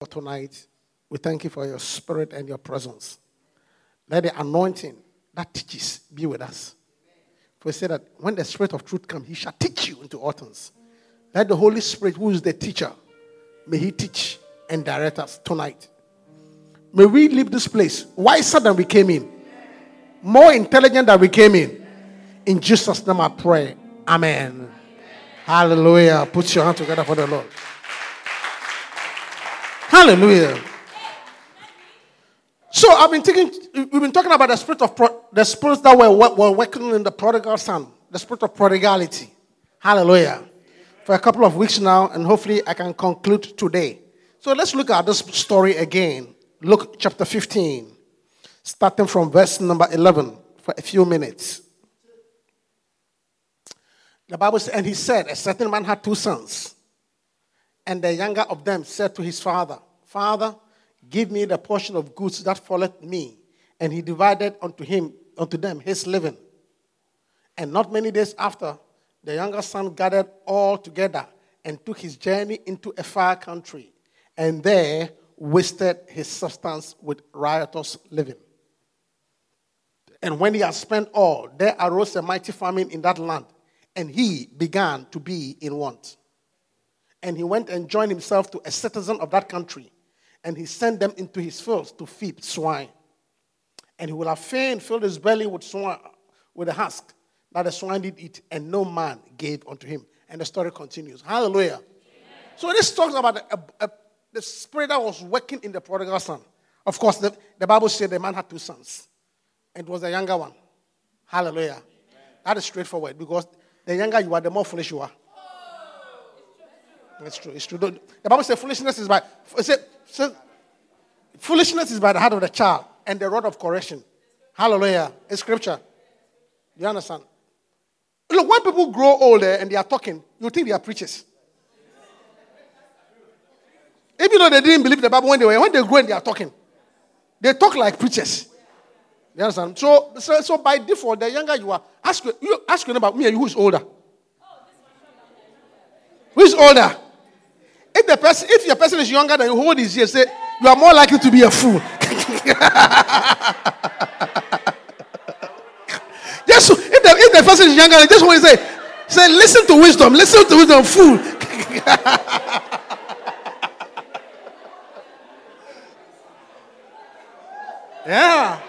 For tonight. We thank you for your spirit and your presence. Let the anointing that teaches be with us. For we say that when the spirit of truth comes, he shall teach you into all things. Let the Holy Spirit, who is the teacher, may he teach and direct us tonight. May we leave this place wiser than we came in, more intelligent than we came in. In Jesus' name I pray. Amen. Hallelujah. Put your hand together for the Lord. Hallelujah. So I've been taking, we've been talking about the spirit of pro, the spirits that were, were working in the prodigal son, the spirit of prodigality. Hallelujah. For a couple of weeks now, and hopefully I can conclude today. So let's look at this story again. Luke chapter 15, starting from verse number 11 for a few minutes. The Bible says, and he said, a certain man had two sons. And the younger of them said to his father, Father, give me the portion of goods that falleth me. And he divided unto him, unto them his living. And not many days after, the younger son gathered all together and took his journey into a far country, and there wasted his substance with riotous living. And when he had spent all, there arose a mighty famine in that land, and he began to be in want. And he went and joined himself to a citizen of that country, and he sent them into his fields to feed swine. And he would have fain filled his belly with swine, with a husk that the swine did eat, and no man gave unto him. And the story continues. Hallelujah. So this talks about a, a- the spirit that was working in the prodigal son. Of course, the, the Bible said the man had two sons, and it was the younger one. Hallelujah. That is straightforward because the younger you are, the more foolish you are. It's true. It's true. The Bible says foolishness is by it says, foolishness is by the heart of the child and the rod of correction. Hallelujah. It's scripture. You understand? Look, when people grow older and they are talking, you think they are preachers. Even though they didn't believe the Bible when they were when they grow and they are talking, they talk like preachers. You understand? So, so, so by default, the younger you are, ask you, ask your neighbor, me and you, who's older? Who's older? If the person, if your person is younger than you, hold his ear, say, you are more likely to be a fool. just if the, if the person is younger, just want to say, say, listen to wisdom, listen to wisdom, fool. yeah.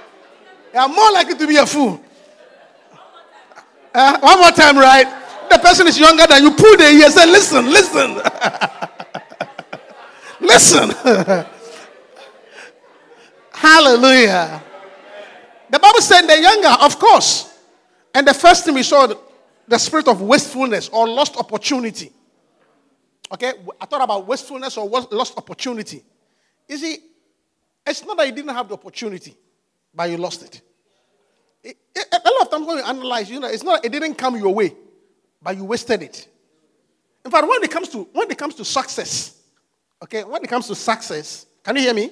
You are more likely to be a fool. Uh, one more time, right? The person is younger than you. Pull the ear. Say, listen, listen, listen. Hallelujah. The Bible said the younger, of course. And the first thing we saw, the- spirit of wastefulness or lost opportunity. Okay, I thought about wastefulness or lost opportunity. You see, it's not that you didn't have the opportunity, but you lost it. It- it- a lot of times when you analyze, you know, it's not it didn't come your way, but you wasted it. In fact, when it comes to when it comes to success, okay, when it comes to success, can you hear me?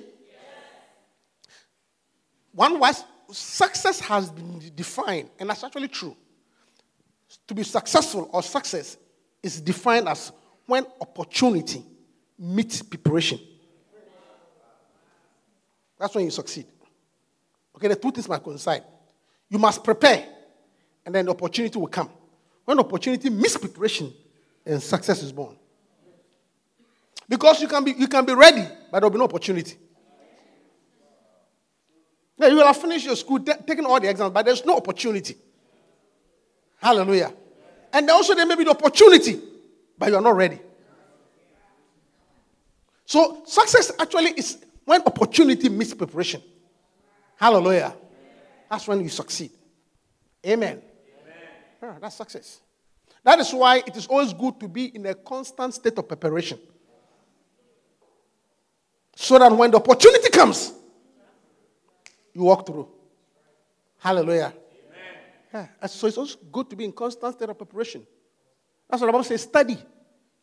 One was success has been defined, and that's actually true. To be successful or success is defined as when opportunity meets preparation. That's when you succeed. Okay, the two things must coincide. You must prepare, and then the opportunity will come. When opportunity meets preparation, and success is born. Because you can be, you can be ready, but there will be no opportunity. Yeah, you will have finished your school, ta- taken all the exams, but there's no opportunity. Hallelujah. And also there may be the opportunity, but you are not ready. So success actually is when opportunity meets preparation. Hallelujah. That's when you succeed. Amen. Yeah, that's success. That is why it is always good to be in a constant state of preparation. So that when the opportunity comes, you walk through. Hallelujah. Yeah. So it's also good to be in constant state of preparation. That's what the Bible says study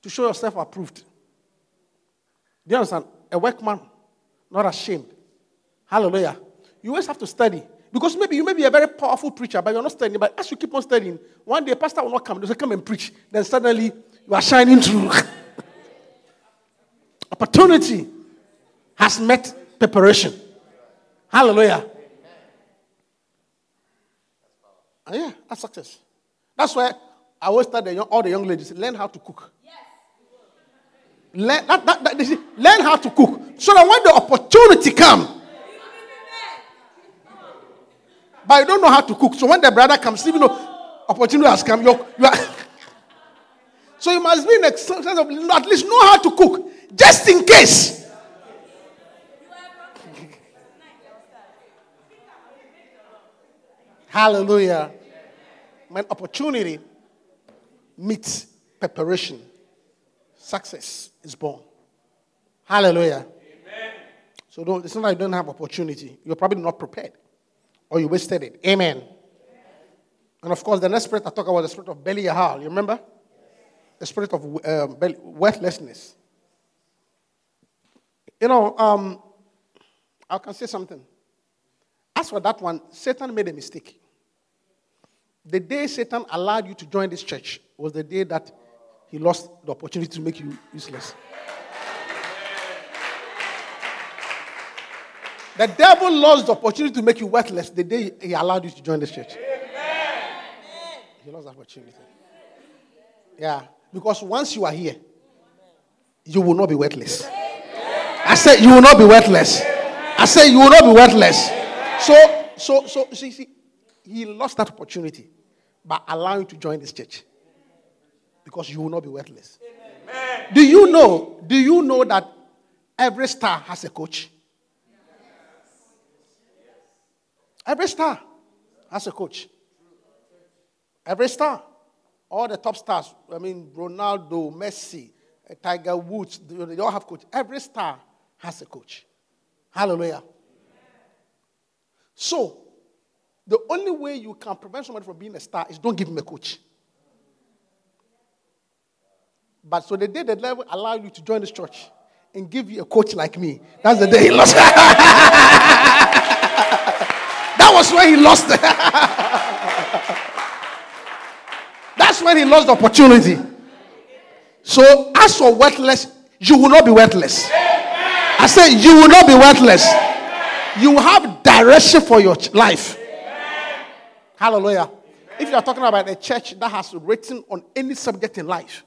to show yourself approved. Do you understand? A workman, not ashamed. Hallelujah. You always have to study. Because maybe you may be a very powerful preacher, but you're not studying. But as you keep on studying, one day a pastor will not come. They'll say, Come and preach. Then suddenly you are shining through. Opportunity has met preparation. Hallelujah. Uh, yeah, that's success. That's why I always tell the young, all the young ladies learn how to cook. Learn, that, that, that, learn how to cook so that when the opportunity comes, but you don't know how to cook. So when the brother comes, even though opportunity has come, you're, you are. so you must be in a sense of at least know how to cook, just in case. Hallelujah. When opportunity meets preparation, success is born. Hallelujah. Amen. So don't, it's not like you don't have opportunity. You're probably not prepared or you wasted it. Amen. And of course, the next spirit I talk about the spirit of Belial. You remember? The spirit of um, worthlessness. You know, um, I can say something. As for that one, Satan made a mistake. The day Satan allowed you to join this church was the day that he lost the opportunity to make you useless. The devil lost the opportunity to make you worthless the day he allowed you to join this church. Amen. He lost that opportunity. Yeah. Because once you are here, you will not be worthless. I said you will not be worthless. I said you will not be worthless. So, so, so, see, see, he lost that opportunity by allowing you to join this church. Because you will not be worthless. Do you know? Do you know that every star has a coach? Every star has a coach. Every star. All the top stars, I mean, Ronaldo, Messi, uh, Tiger Woods, they all have coach. Every star has a coach. Hallelujah. So, the only way you can prevent somebody from being a star is don't give him a coach. But so the day the devil allow you to join this church and give you a coach like me, that's the day he lost. That was when he lost. That's when he lost the opportunity. So, as for worthless, you will not be worthless. I said, you will not be worthless. You have direction for your life. Hallelujah. If you are talking about a church that has written on any subject in life,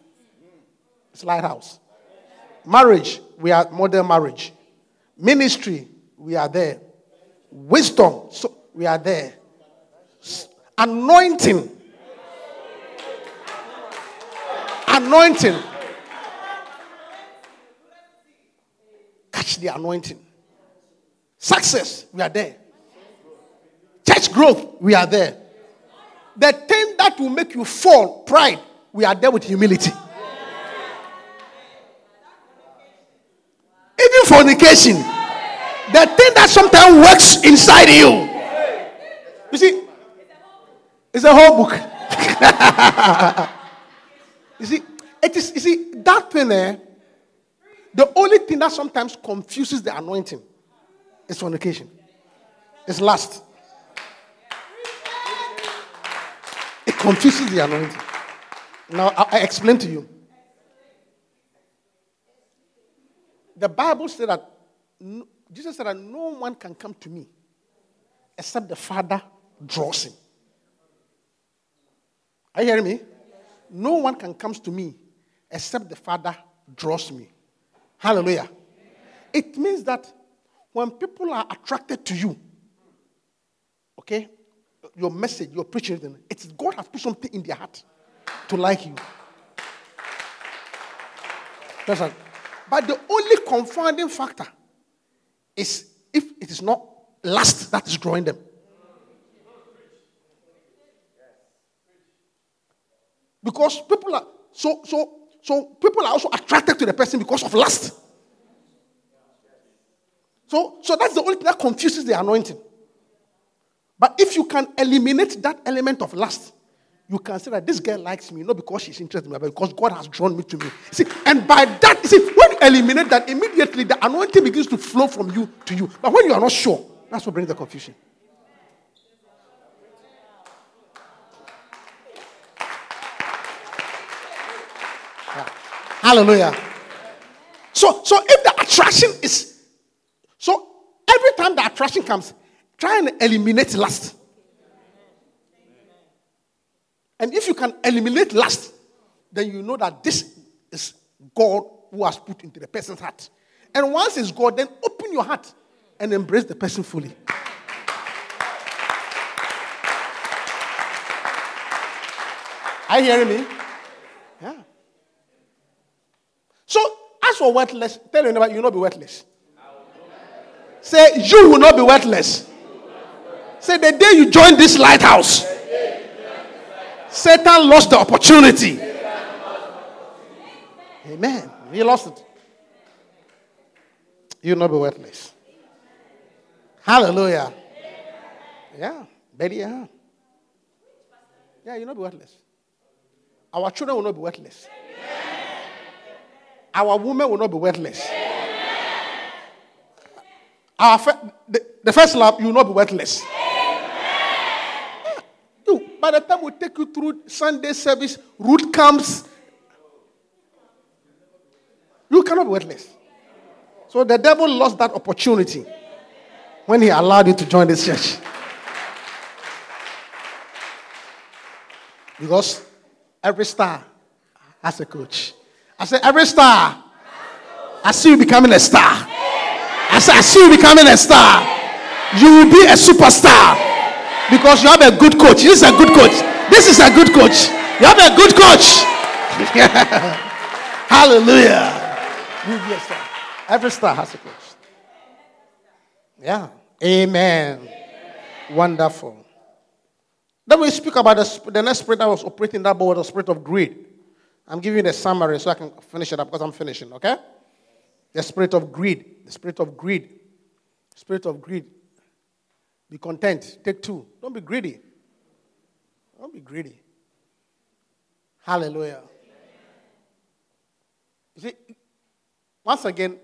it's Lighthouse. Marriage, we are modern marriage. Ministry, we are there. Wisdom, so we are there. Anointing. Anointing. Catch the anointing. Success, we are there. Church growth, we are there. The thing that will make you fall, pride, we are there with humility. Even fornication, the thing that sometimes works inside you, you see, it's a whole book. you see, it is, you see, that thing there, eh, the only thing that sometimes confuses the anointing is fornication. It's lust. It confuses the anointing. Now, I, I explain to you. The Bible said that Jesus said that no one can come to me except the Father draws him. Are you hearing me? No one can come to me except the Father draws me. Hallelujah. It means that when people are attracted to you, okay, your message, your preaching, it's God has put something in their heart to like you. But the only confounding factor is if it is not lust that is drawing them. Because people are so so so people are also attracted to the person because of lust. So so that's the only thing that confuses the anointing. But if you can eliminate that element of lust, you can say that this girl likes me not because she's interested in me, but because God has drawn me to me. See, and by that, see, when you eliminate that, immediately the anointing begins to flow from you to you. But when you are not sure, that's what brings the confusion. Hallelujah. So, so if the attraction is so every time the attraction comes, try and eliminate lust. And if you can eliminate lust, then you know that this is God who has put into the person's heart. And once it's God, then open your heart and embrace the person fully. Are you hearing me? Yeah. So, as worthless, tell your neighbor, you will not be worthless. Say, you will not be worthless. Say, the day you join this lighthouse, Satan lost the opportunity. Amen. He lost it. You will not be worthless. Hallelujah. Yeah. Betty, yeah. Yeah, you'll not be worthless. Our children will not be worthless. Our women will not be worthless. Our the, the first love, you will not be worthless. You, by the time we take you through Sunday service, root camps, you cannot be worthless. So the devil lost that opportunity when he allowed you to join this church. Because every star has a coach. I said, every star. I see you becoming a star. I said, I see you becoming a star. You will be a superstar because you have a good coach. This is a good coach. This is a good coach. You have a good coach. Hallelujah. You be a star. Every star has a coach. Yeah. Amen. Wonderful. Then we speak about the, the next spirit that was operating that was the spirit of greed. I'm giving you the summary so I can finish it up because I'm finishing, okay? The spirit of greed. The spirit of greed. Spirit of greed. Be content. Take two. Don't be greedy. Don't be greedy. Hallelujah. You see, once again,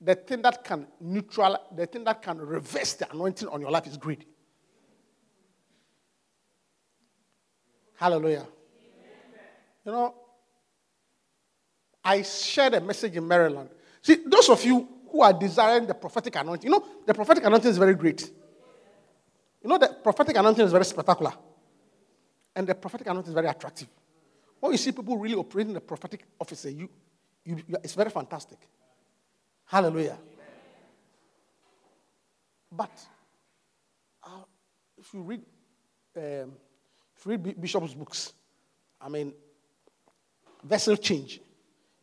the thing that can neutral, the thing that can reverse the anointing on your life is greed. Hallelujah. You know, I shared a message in Maryland. See, those of you who are desiring the prophetic anointing, you know, the prophetic anointing is very great. You know, the prophetic anointing is very spectacular. And the prophetic anointing is very attractive. When you see people really operating the prophetic office, you, you, you it's very fantastic. Hallelujah. But uh, if you read, um, if you read Bishop's books, I mean, vessel change.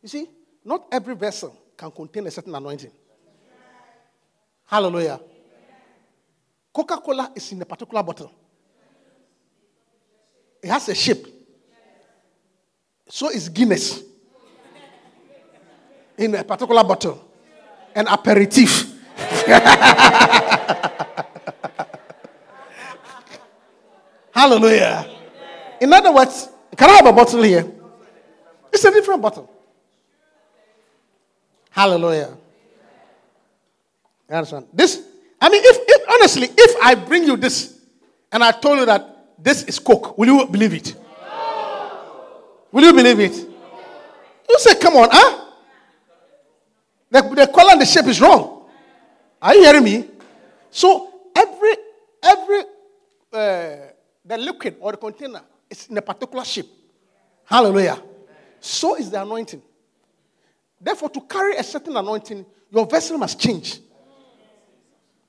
You see, not every vessel can contain a certain anointing. Hallelujah. Coca Cola is in a particular bottle, it has a shape. So is Guinness in a particular bottle, an aperitif. Hallelujah. In other words, can I have a bottle here? It's a different bottle. Hallelujah. You understand? This, I mean, if, if honestly, if I bring you this and I told you that this is Coke, will you believe it? Will you believe it? You say, come on, huh? The, the color and the shape is wrong. Are you hearing me? So every every uh, the liquid or the container is in a particular shape. Hallelujah. So is the anointing. Therefore, to carry a certain anointing, your vessel must change.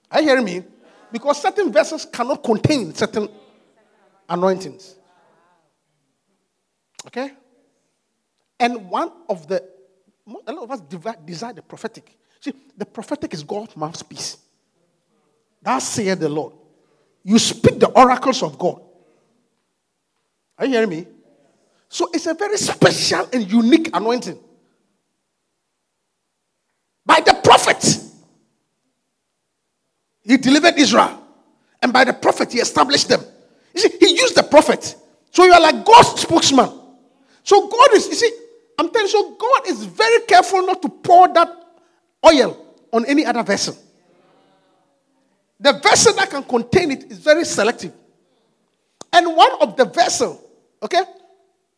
Are you hearing me? Because certain vessels cannot contain certain anointings. Okay? And one of the, a lot of us desire the prophetic. See, the prophetic is God's mouthpiece. That saith the Lord. You speak the oracles of God. Are you hearing me? So it's a very special and unique anointing. By the prophet, he delivered Israel. And by the prophet, he established them. You see, he used the prophet. So you are like God's spokesman. So God is, you see, I'm telling you, so God is very careful not to pour that oil on any other vessel. The vessel that can contain it is very selective. And one of the vessels, okay,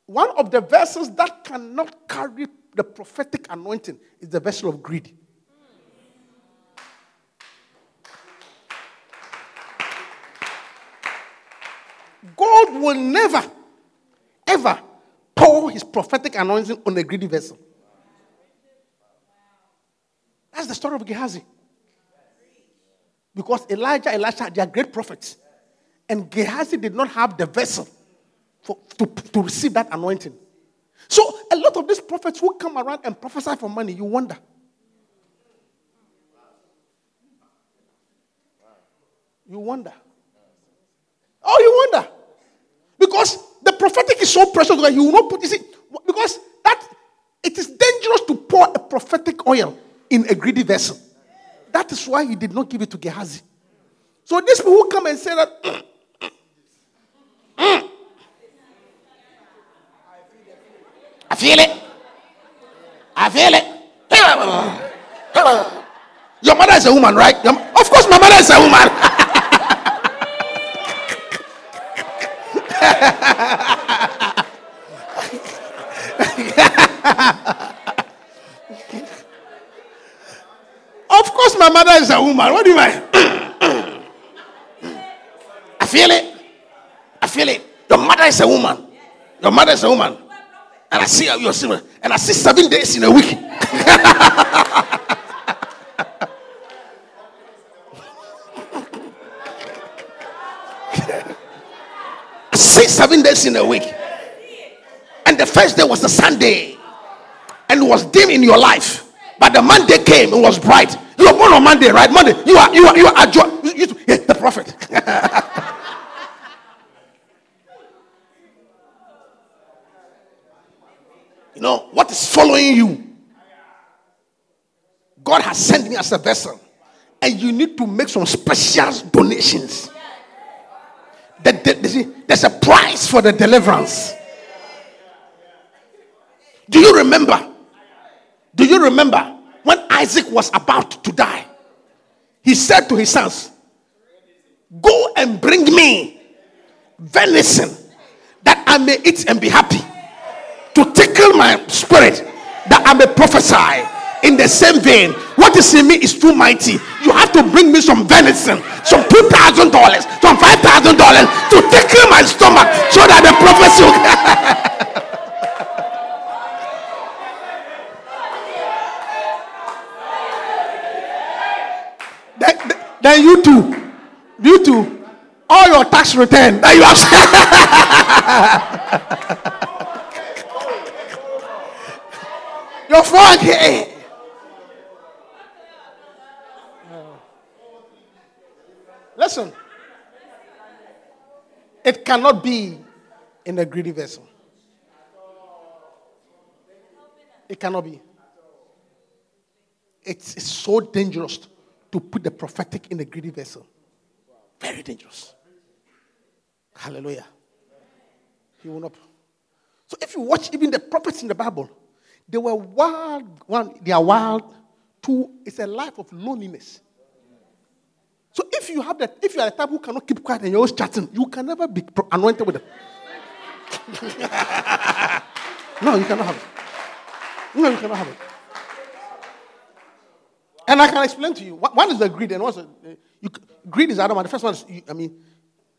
one of the vessels that cannot carry the prophetic anointing is the vessel of greed. God will never, ever pour his prophetic anointing on a greedy vessel. That's the story of Gehazi. Because Elijah, Elisha, they are great prophets. And Gehazi did not have the vessel for, to, to receive that anointing. So a lot of these prophets who come around and prophesy for money, you wonder. You wonder. Oh, you wonder. Because the prophetic is so precious that you will not put, you see, because that it is dangerous to pour a prophetic oil in a greedy vessel. That is why he did not give it to Gehazi. So these people who come and say that, mm, mm, I feel it. I feel it. Your mother is a woman, right? Of course, my mother is a woman. of course, my mother is a woman. What do you mean? I feel it. I feel it. Your mother is a woman. Your mother is a woman. And I see you're similar. And I see seven days in a week. I see seven days in a week. And the first day was a Sunday. And it was dim in your life. But the Monday came, it was bright. You were born on Monday, right? Monday. You are you are you are you, you, you, yeah, the prophet. You know, what is following you? God has sent me as a vessel. And you need to make some special donations. There's a price for the deliverance. Do you remember? Do you remember when Isaac was about to die? He said to his sons, Go and bring me venison that I may eat and be happy to tickle my spirit that I may prophesy. In the same vein, what is in me is too mighty. You have to bring me some venison, some two thousand dollars, some five thousand dollars to tickle my stomach so that the prophecy will. then, then you too, you too, all your tax return that you have. Your front here. Listen. It cannot be in a greedy vessel. It cannot be. It's, it's so dangerous to put the prophetic in a greedy vessel. Very dangerous. Hallelujah. He will not. So if you watch even the prophets in the Bible, they were wild. One, they are wild. Two, it's a life of loneliness. If you have that, if you are the type who cannot keep quiet and you're always chatting, you can never be anointed with them. no, you cannot have it. No, you cannot have it. And I can explain to you. One is the greed, and one is the, you, greed is Adam. And the first one is, I mean,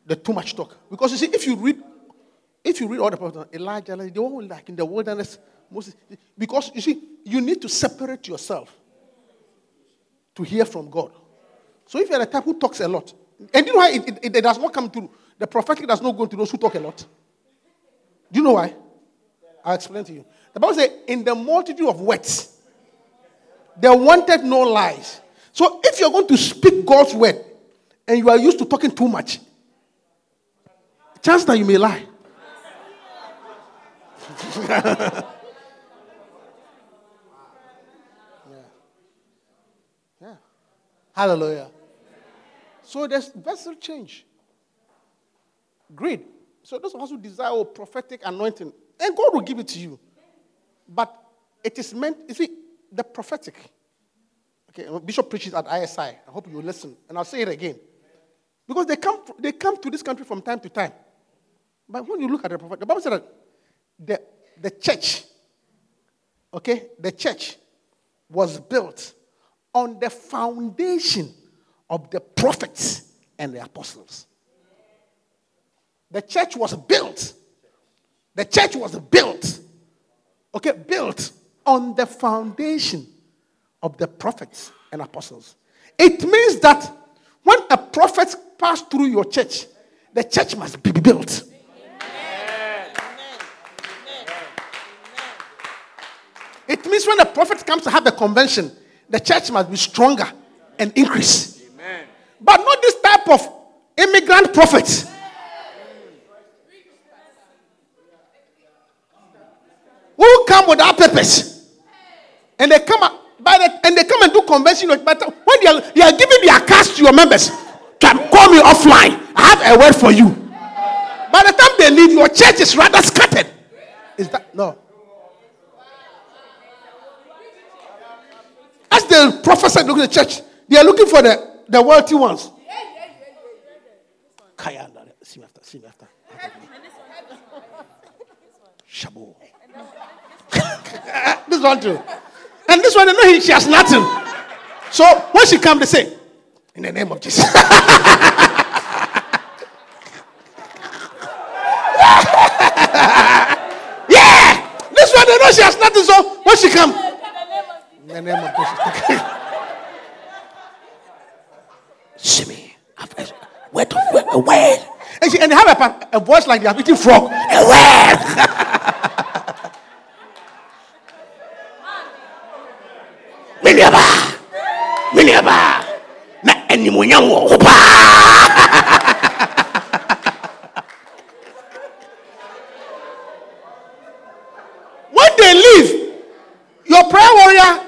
the too much talk. Because you see, if you read, if you read all the prophets, Elijah, Elijah, they were like in the wilderness, Moses, because you see, you need to separate yourself to hear from God. So if you're the type who talks a lot, and you know why it, it, it does not come through? the prophetic does not go to those who talk a lot. Do you know why? I'll explain to you. The Bible says, in the multitude of words, they wanted no lies. So if you're going to speak God's word and you are used to talking too much, chance that you may lie. yeah. Yeah. Hallelujah. So there's vessel change. Greed. So those of us who desire a prophetic anointing, and God will give it to you. But it is meant, you see, the prophetic. Okay, Bishop preaches at ISI. I hope you listen. And I'll say it again. Because they come, they come to this country from time to time. But when you look at the prophet, the Bible said that the, the church, okay, the church was built on the foundation of the prophets and the apostles. The church was built. The church was built, okay, built on the foundation of the prophets and apostles. It means that when a prophet passed through your church, the church must be built. It means when a prophet comes to have a convention, the church must be stronger and increase. Amen. But not this type of immigrant prophet. Who come without purpose. And they come by the, and they come and do convention. But when they are, they are giving their cash to your members, can call me offline. I have a word for you. By the time they leave, your church is rather scattered. Is that no? As the prophesy look at the church, they are looking for the, the wealthy ones. Kaya, see me after, see me after. Shabu. this one too. And this one, they know she has nothing. So when she come, they say, in the name of Jesus. yeah! This one, they know she has nothing. So when she come, in the name of Jesus. Shimmy. Of word, a word. And, she, and they have a, a voice like they are eating frog. A word. Miniaba. Miniaba. Na hɔ paa. When they leave, your prayer warrior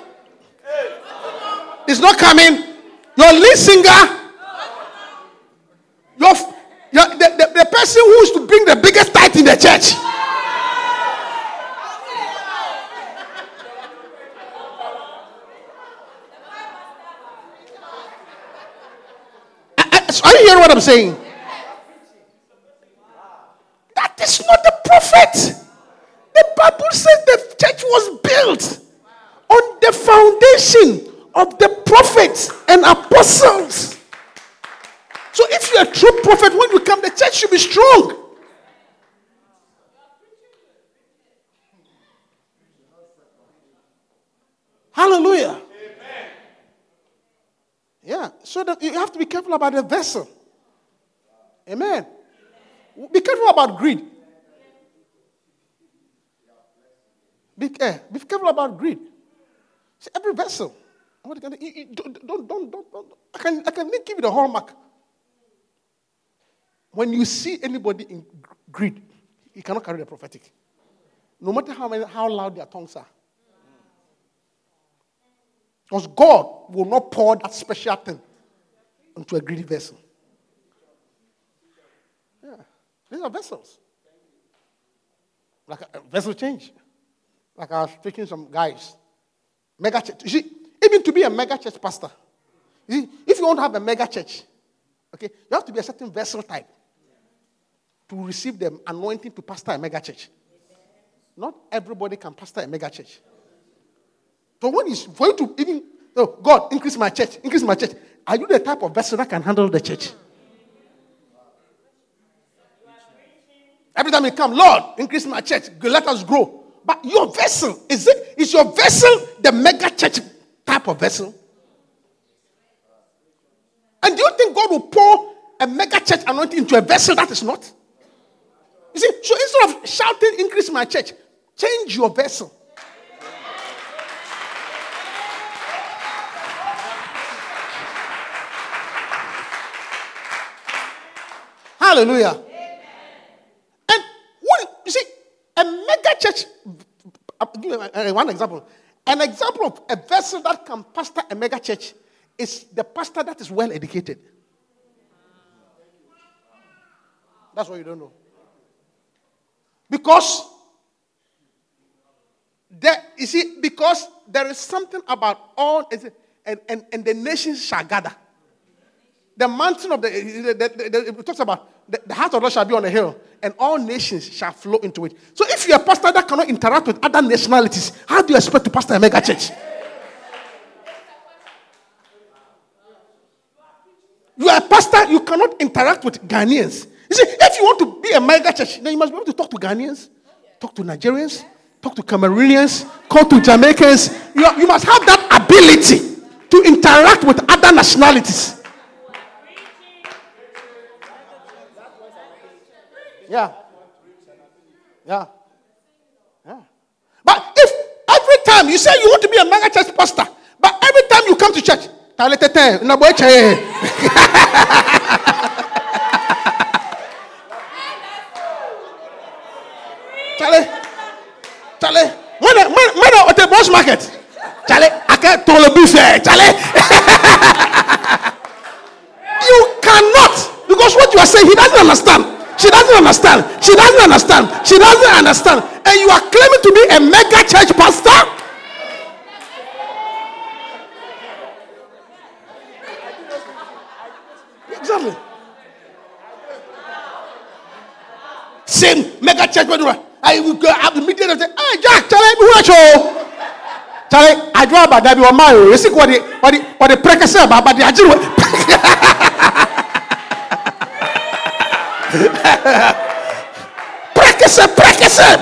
is not coming. Your lead singer, your, your the, the, the person who is to bring the biggest tithe in the church. Uh, uh, are you hearing what I'm saying? That is not the prophet. The Bible says the church was built on the foundation of the prophets and apostles. So if you're a true prophet, when you come, the church should be strong. Hallelujah. Yeah, so that you have to be careful about the vessel. Amen. Be careful about greed. Be, eh, be careful about greed. See, every vessel. What can, you, you, don't, don't, don't, don't, I can, I can give you the hallmark. When you see anybody in greed, he cannot carry the prophetic. No matter how, many, how loud their tongues are. Because God will not pour that special thing into a greedy vessel. Yeah. These are vessels. Like a, a vessel change. Like I was speaking some guys. Mega church. You see, even to be a mega church pastor, you see, if you want to have a mega church, okay, you have to be a certain vessel type to receive the anointing to pastor a mega church. Not everybody can pastor a mega church. So when you to even oh, God increase my church, increase my church. Are you the type of vessel that can handle the church? Every time you come, Lord, increase my church, let us grow. But your vessel, is it is your vessel the mega church type of vessel? And do you think God will pour a mega church anointing into a vessel that is not? You see, so instead of shouting, increase my church, change your vessel. Hallelujah. And what, you see, a mega church, I'll give you one example. An example of a vessel that can pastor a mega church is the pastor that is well educated. That's what you don't know. Because there, you see, because there is something about all, and, and, and the nations shall gather. The mountain of the, the, the, the it talks about the, heart of God shall be on a hill, and all nations shall flow into it. So if you're a pastor that cannot interact with other nationalities, how do you expect to pastor a mega church? You are a pastor, you cannot interact with Ghanaians. You see, if you want to be a mega church, then you must be able to talk to Ghanaians, talk to Nigerians, talk to Cameroonians, talk to Jamaicans. You, you must have that ability to interact with other nationalities. Yeah. Yeah. Yeah. But if every time you say you want to be a mega church pastor, but every time you come to church, Charlie, Charlie, when I, when, when I at the boss market, Charlie, I can't tell beef there, Charlie. you cannot, because what you are saying, he doesn't understand. She doesn't understand. She doesn't understand. She doesn't understand. And you are claiming to be a mega church pastor? Exactly. Same mega church. I will go up the media and say, Hey, Jack, tell me who are you? Charlie, I draw about that. You are my you see what the what the what the precursor about but the agile. Precursor, precursor.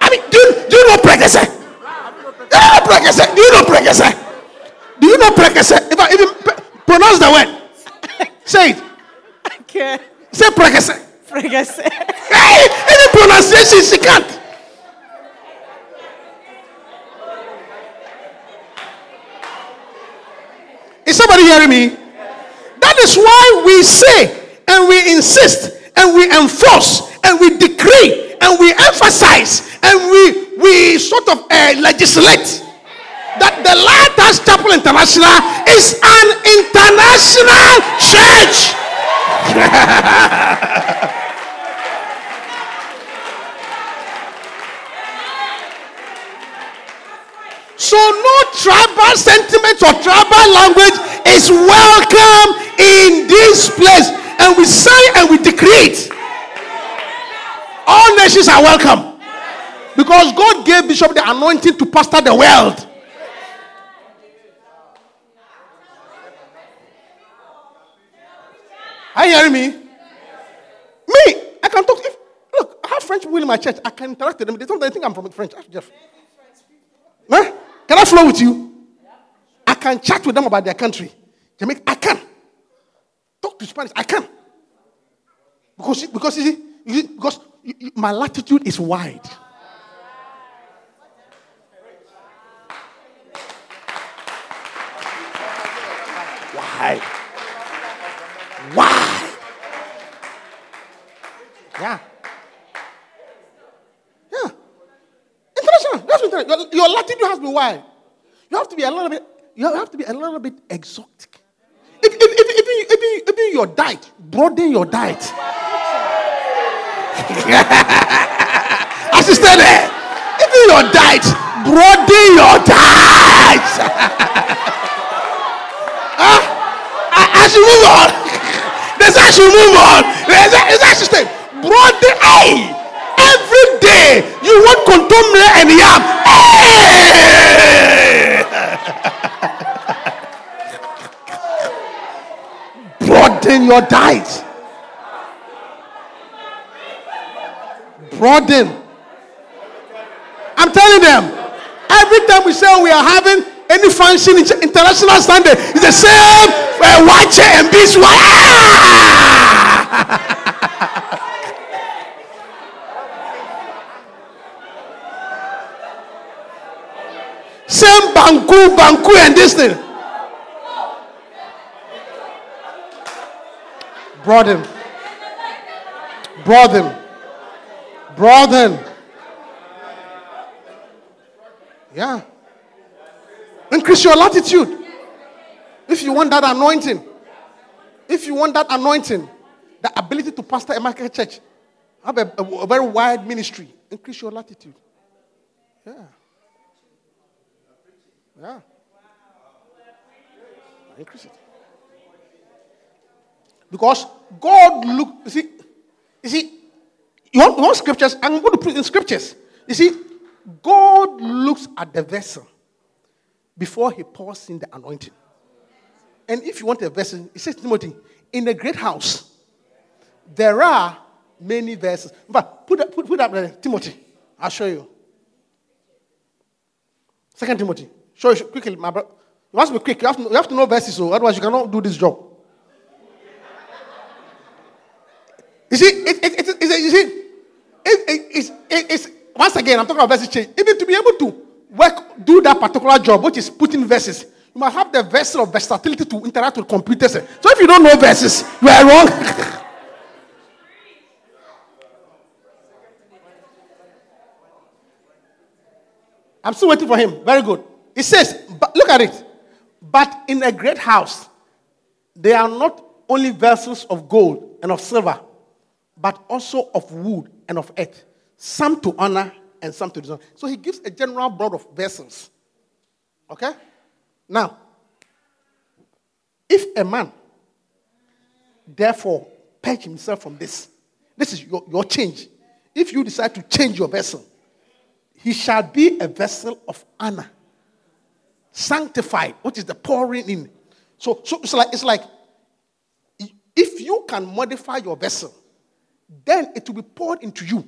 I mean, do, you- do you know precursor? Do you know precursor? Do you know precursor? Do you know precursor? If I even pronounce the word, say it. Okay. Say precursor. Fracas. Hey, any pronunciation she can't. Is somebody hearing me? That is why we say and we insist and we enforce and we decree and we emphasize and we we sort of uh, legislate that the Lighthouse Chapel International is an international church. So no tribal sentiment or tribal language is welcome in this place. And we say and we decree it. All nations are welcome. Because God gave Bishop the anointing to pastor the world. Are you hearing me? Me, I can talk. If, look, I have French people in my church. I can interact with them. They don't think I'm from French. Ask Jeff. Huh? Can I flow with you? I can chat with them about their country. Jamaica, I can. Talk to Spanish, I can. Because, because you see, you because you- you- my latitude is wide. Wide. Yeah. Yeah. International. That's what. Your, latitude has to be wide. You have to be a little bit. You have to be a little bit exotic. If, if, if, if, if, if you- your diet, broaden your diet. Assistant there. If you your diet, broaden your diet. huh? I, should move on. They say I move on. They say I should stay. Broaden, hey, every day you want kontomire and yam. Broaden your diet. Broaden. I'm telling them, every time we say we are having any function in international standard, it's the same uh, white chair and beast. Ah! same banku, banku, and this thing. Broaden. Broaden. Broaden. Yeah. Increase your latitude. If you want that anointing, if you want that anointing, the ability to pastor a market church, have a, a, a very wide ministry, increase your latitude. Yeah. Yeah. Increase it. Because God look, you see, you see, you want, you want scriptures? I'm going to put in scriptures. You see, God looks at the vessel before he pours in the anointing. And if you want a vessel, he says, Timothy, in a great house, there are many verses. But put, put, put up there, Timothy. I'll show you. Second Timothy. Show you quickly, my brother. You must be quick. You have to, you have to know verses, so otherwise you cannot do this job. You see, it, it, it, it, you see, it, it, it's, it, it's once again, I'm talking about verses change. Even to be able to work, do that particular job, which is putting verses, you must have the vessel of versatility to interact with computers. So if you don't know verses, you are wrong. I'm still waiting for him. Very good. It says, look at it. But in a great house, there are not only vessels of gold and of silver, but also of wood and of earth, some to honor and some to dishonor. So he gives a general broad of vessels. Okay? Now, if a man therefore purge himself from this, this is your, your change. If you decide to change your vessel, he shall be a vessel of honor, sanctified, which is the pouring in. So, so it's like it's like if you can modify your vessel, then it will be poured into you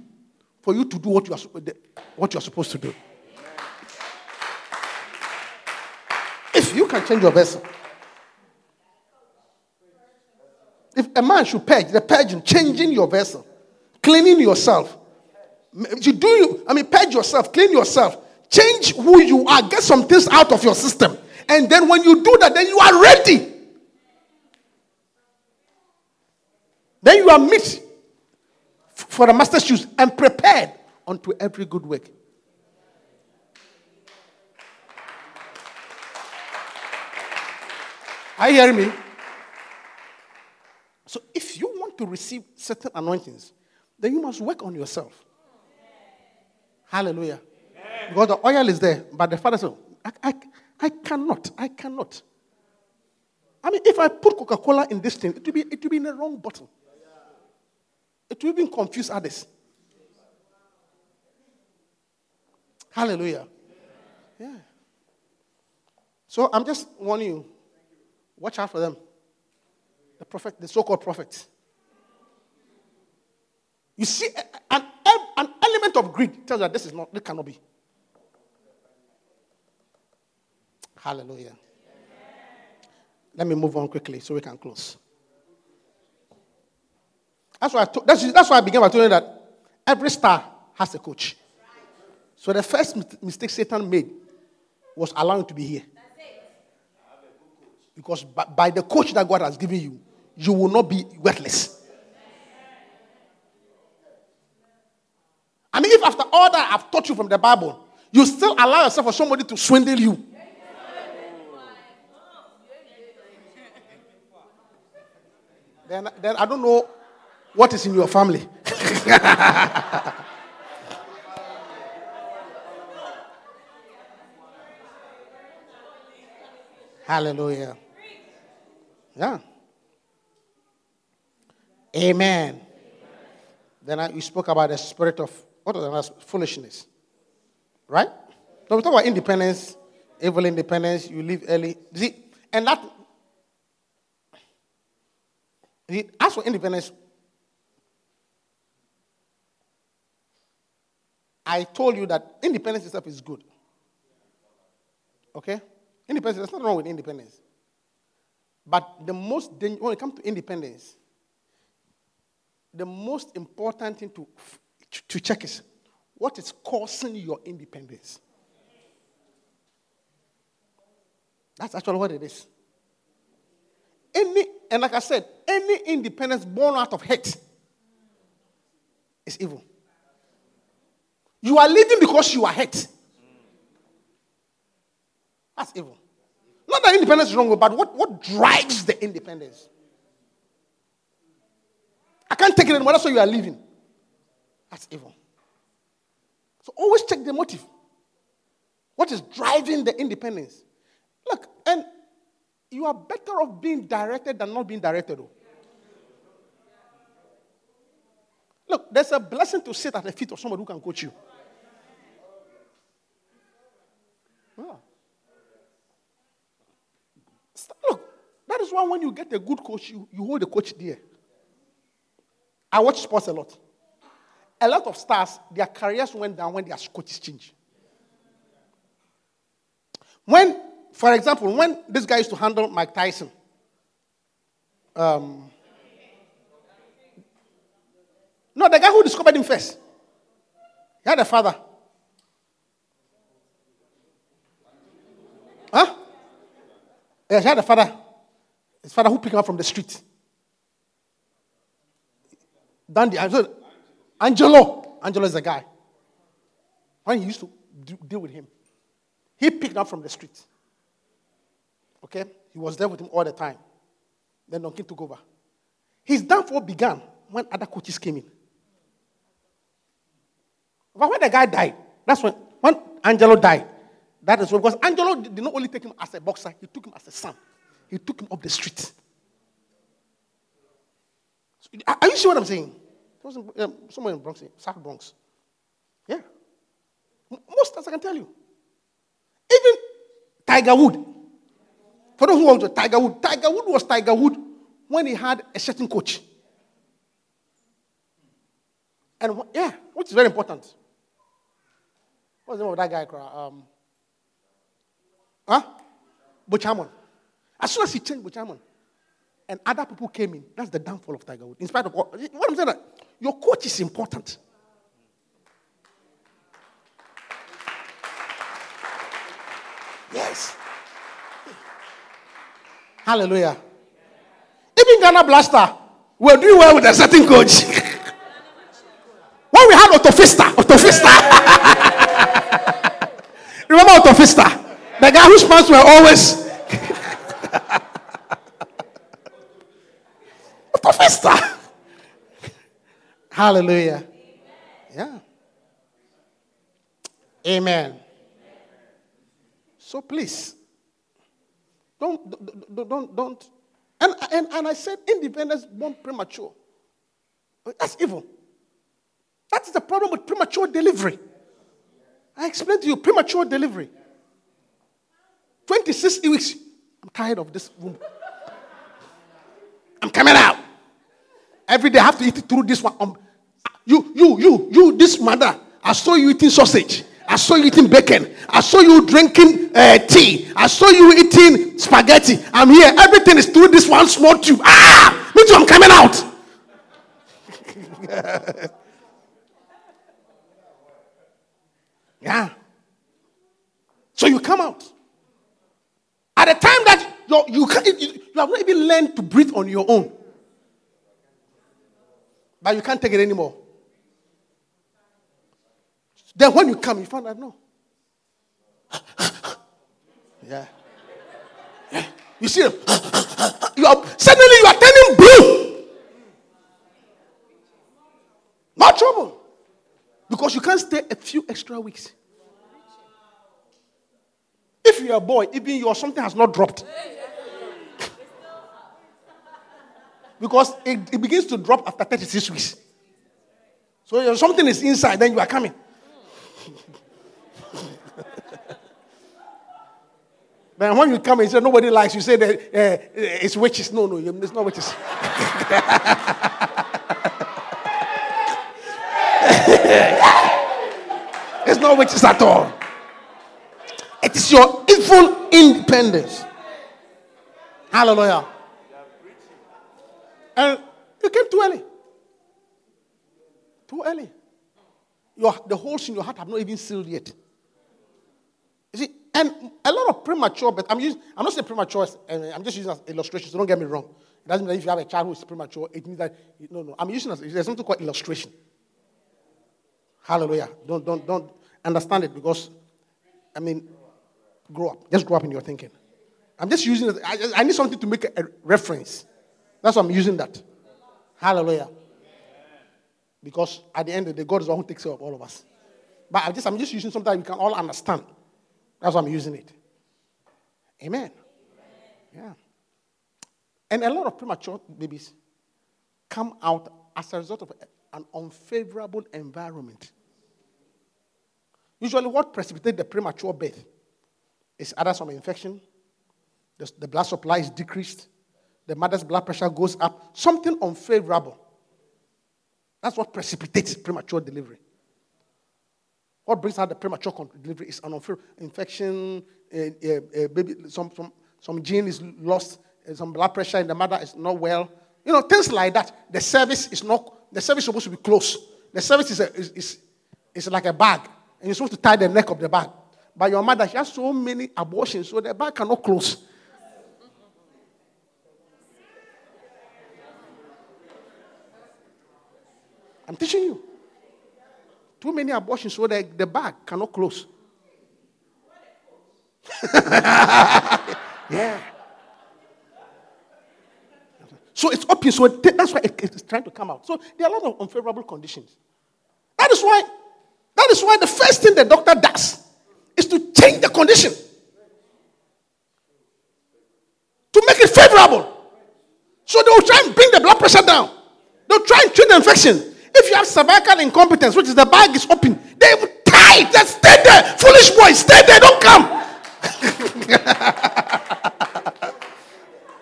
for you to do what you are, what you are supposed to do. If you can change your vessel. If a man should purge, the purging, changing your vessel, cleaning yourself. You do I mean, purge yourself, clean yourself, change who you are, get some things out of your system. And then when you do that, then you are ready. Then you are meet for the master's shoes and prepared unto every good work. Are you hearing me? So if you want to receive certain anointings, then you must work on yourself. Hallelujah. Because the oil is there, but the father said, I, I, I cannot. I cannot. I mean, if I put Coca Cola in this thing, it will, be, it will be in the wrong bottle. It will even confuse others. Hallelujah. Yeah. So I'm just warning you watch out for them. The prophet, the so called prophets. You see, an, an element of greed tells that this is not, this cannot be. Hallelujah. Let me move on quickly so we can close. That's why I, that's, that's why I began by telling you that every star has a coach. So the first mistake Satan made was allowing to be here. Because by, by the coach that God has given you, you will not be worthless. I mean, if after all that I've taught you from the Bible, you still allow yourself for somebody to swindle you. Then, then I don't know what is in your family. Hallelujah. Yeah. Amen. Then I, we spoke about the spirit of what was the foolishness, right? So we talk about independence, evil independence. You leave early. See, and that. As for independence, I told you that independence itself is good. Okay? Independence, there's nothing wrong with independence. But the most danger, when it comes to independence, the most important thing to, to check is what is causing your independence. That's actually what it is. Any, and like I said, any independence born out of hate is evil. You are leaving because you are hurt. That's evil. Not that independence is wrong, but what, what drives the independence? I can't take it anymore. That's why you are leaving. That's evil. So always check the motive. What is driving the independence? Look, and you are better off being directed than not being directed. Look, there's a blessing to sit at the feet of somebody who can coach you. Yeah. Look, that is why when you get a good coach, you, you hold the coach dear. I watch sports a lot. A lot of stars, their careers went down when their coaches changed. When, for example, when this guy used to handle Mike Tyson, um, no, the guy who discovered him first, he had a father. Huh? Yes, he had a father. His father who picked him up from the street. Dundee, Angelo. Angelo is the guy. When he used to deal with him, he picked up from the street. Okay? He was there with him all the time. Then King took over. His downfall began when other coaches came in. But when the guy died, that's when, when Angelo died. That is when, because Angelo did not only take him as a boxer, he took him as a son. He took him up the street. Are you sure what I'm saying? Was in, um, somewhere in Bronx, South Bronx. Yeah. Most as I can tell you. Even Tiger Wood. For those who want to, Tiger Wood. Tiger Wood was Tiger Wood when he had a certain coach. And yeah, which is very important. What's the name of that guy? Um, huh? Butch Harmon. As soon as he changed Butch Harmon, and other people came in, that's the downfall of Tiger Woods. In spite of what, what I'm saying, that your coach is important. Yes. Hallelujah. Even Ghana Black Star were doing well with a certain coach. when we had Otto Pfister, Otofista. Remember Otto Pfister? The guy whose pants were always. Otto Pfister. Hallelujah. Yeah. Amen. So please, don't, don't, don't, don't. And, and, and I said independence born premature. That's evil. That is the problem with premature delivery. I explained to you premature delivery. 26 weeks. I'm tired of this womb. I'm coming out. Every day I have to eat through this one. Um, you, you, you, you, this mother. I saw you eating sausage. I saw you eating bacon. I saw you drinking uh, tea. I saw you eating spaghetti. I'm here. Everything is through this one small tube. Ah! Me too, I'm coming out. yeah. So you come out. At the time that you you, you have not even learned to breathe on your own. But you can't take it anymore. Then when you come, you find out no. yeah. yeah. You see you are suddenly you are turning blue. No trouble. Because you can't stay a few extra weeks. If you're a boy, even your something has not dropped. because it, it begins to drop after 36 weeks. So something is inside, then you are coming. then when you come and say nobody likes you, say that uh, it's witches. No, no, it's not witches. it's not witches at all. It is your evil independence. Hallelujah. And you came too early. Too early. Your, the holes in your heart have not even sealed yet. You see, and a lot of premature, but I'm, using, I'm not saying premature, I'm just using as illustration, so don't get me wrong. It doesn't mean that if you have a child who is premature, it means that, no, no. I'm using as, there's something called illustration. Hallelujah. Don't, don't, don't understand it because, I mean, grow up. Just grow up in your thinking. I'm just using. I, I need something to make a, a reference. That's why I'm using that. Hallelujah. Because at the end of the day, God is the one who takes care of all of us. But I just, I'm just using something we can all understand. That's why I'm using it. Amen. Yeah. And a lot of premature babies come out as a result of an unfavorable environment. Usually, what precipitates the premature birth is either some infection, the blood supply is decreased, the mother's blood pressure goes up, something unfavorable. That's what precipitates premature delivery. What brings out the premature delivery is an infection, a, uh, uh, baby, some, some, some gene is lost, uh, some blood pressure in the mother is not well. You know, things like that. The cervix is not, the cervix is supposed to be close. The cervix is, a, is, is, is like a bag, and you're supposed to tie the neck of the bag. But your mother, she has so many abortions, so the bag cannot close. I'm teaching you. Too many abortions, so the, the bag cannot close. yeah. So it's open, so that's why it, it's trying to come out. So there are a lot of unfavorable conditions. That is why, that is why the first thing the doctor does is to change the condition to make it favorable. So they'll try and bring the blood pressure down. They'll try and treat the infection. If you have cervical incompetence, which is the bag is open, they will tie it. Just stay there. Foolish boy, stay there. Don't come.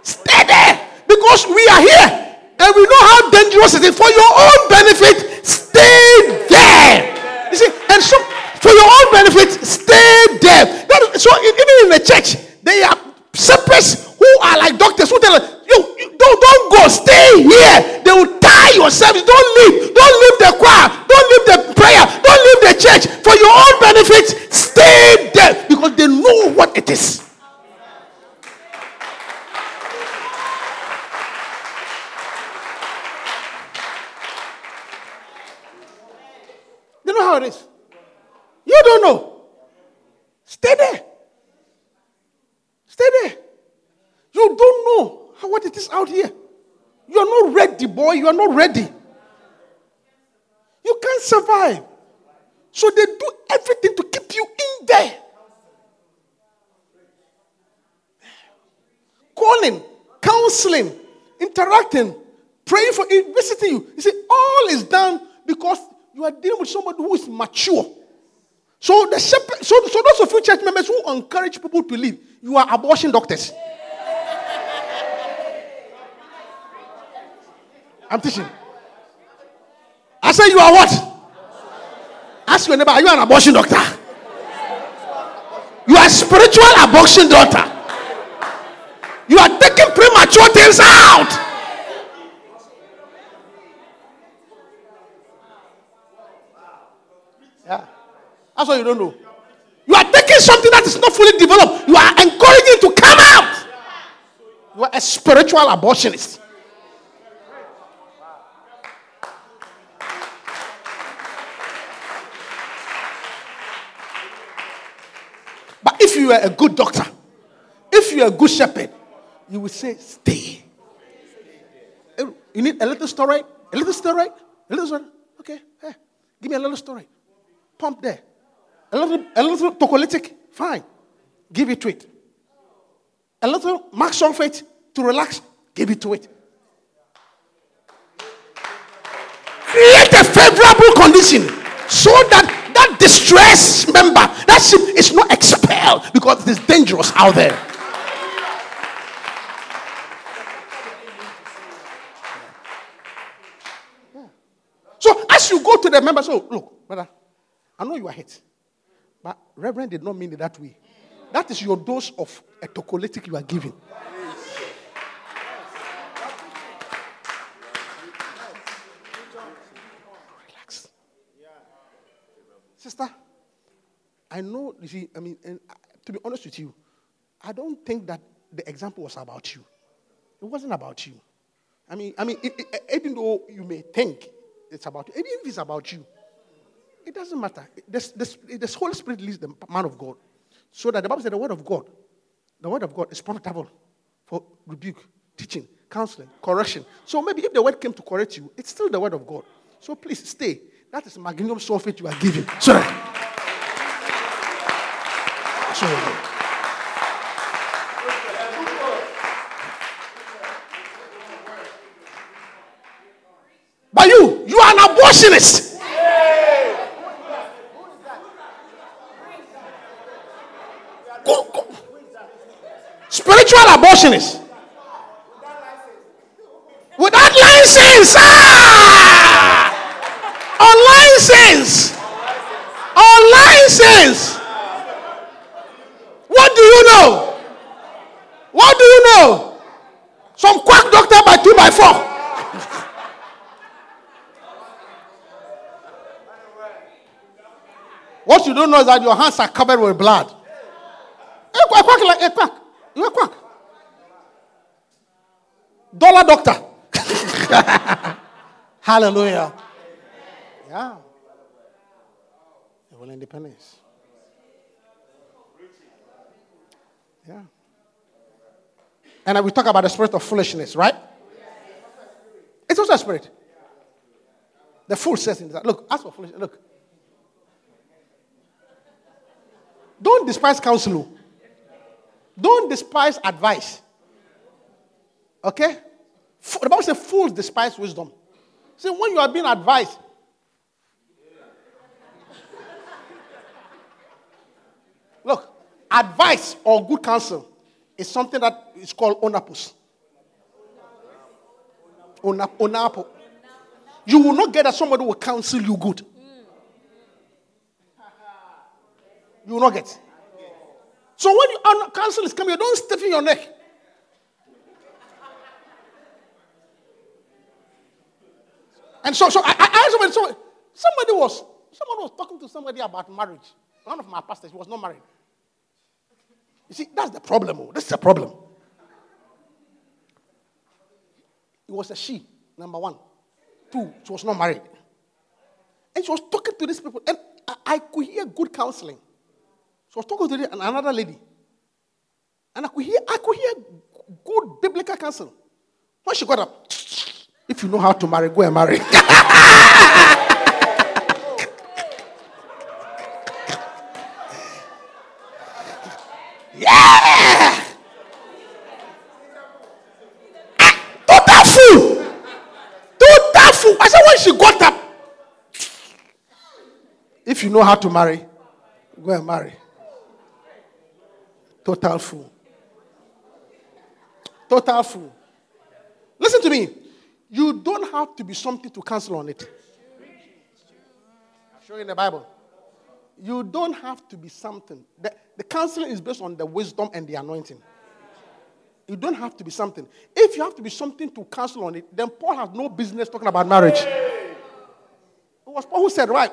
stay there. Because we are here. And we know how dangerous it is. For your own benefit, stay there. You see, and so for your own benefit, stay there. That, so even in the church, they are shepherds who are like doctors who tell you, you don't, don't go, stay here. They will tie yourself. Don't leave. Don't leave the choir. Don't leave the prayer. Don't leave the church. For your own benefit, stay there because they know what it is. You know how it is. You don't know. Stay there. Stay there. You don't know how, what it is out here. You are not ready, boy. You are not ready. You can't survive. So they do everything to keep you in there. Calling, counseling, interacting, praying for you, visiting you. You see, all is done because you are dealing with somebody who is mature. So the shepherd, so, so those of you church members who encourage people to leave, you are abortion doctors. I'm teaching. I say you are what? Ask your neighbor, are you an abortion doctor? You are spiritual abortion doctor. You are taking premature things out. That's what you don't know. You are taking something that is not fully developed. You are encouraging it to come out. You are a spiritual abortionist. But if you are a good doctor, if you are a good shepherd, you will say, stay. Eh, you need a little steroid? A little steroid? A little steroid? Okay, hey, give me a little steroid. Pump there. A little, a little tocolytic? Fine. Give it to it. A little mag sulfate to relax? Give it to it. Create a favorable condition so that that distress member, that ship is not expelled because it is dangerous out there. So as you go to the member, so look, brother, I know you are hit, but Reverend did not mean it that way. That is your dose of a tocolytic you are giving. Relax. Sister, I know, you see, I mean, and uh, to be honest with you, I don't think that the example was about you. It wasn't about you. I mean, I mean, it, it, eh, even though you may think it's about you, even if it's about you, It doesn't matter. The, the, the Holy Spirit leads the man of God. So that the Bible said the word of God, the word of God is profitable for rebuke, teaching, counseling, correction. So maybe if the word came to correct you, it's still the word of God. So please stay. That is magnesium sulfate you are giving. Sorry. So, But you, you are an abortionist. Go, go. Spiritual abortionist. Without license. Ah! On license. On license. What do you know? What do you know? Some quack doctor by two by four. What you don't know is that your hands are covered with blood. A quack, quack like a quack. You're a quack. Dollar doctor. Hallelujah. Yeah. Civil independence. Yeah. And we talk about the spirit of foolishness, right? It's also a spirit. The fool says in that. Look, ask for foolishness. Look. Don't despise counsel. Don't despise advice. Okay? The Bible says fools despise wisdom. See, when you are being advised, look, advice or good counsel is something that is called onapus. Onapo. You will not get that somebody will counsel you good. You will not get. So when you counsel is coming, you don't stiffen your neck. And so, so I, I asked somebody, so somebody was, someone was talking to somebody about marriage. One of my pastors, he was not married. You see, that's the problem. Oh. This is a problem. It was a she, number one. Two, she was not married. And she was talking to these people, and I, I could hear good counseling. She was talking to another lady. And I could hear, I could hear good biblical counsel. When she got up, if you know how to marry, go and marry. yeah! Total fool! Total fool! I said, when she got up, if you know how to marry, go and marry. Total fool. Total fool. Listen to me. You don't have to be something to cancel on it. I'll show you in the Bible. You don't have to be something. The, the counseling is based on the wisdom and the anointing. You don't have to be something. If you have to be something to cancel on it, then Paul has no business talking about marriage. It was Paul who said, right,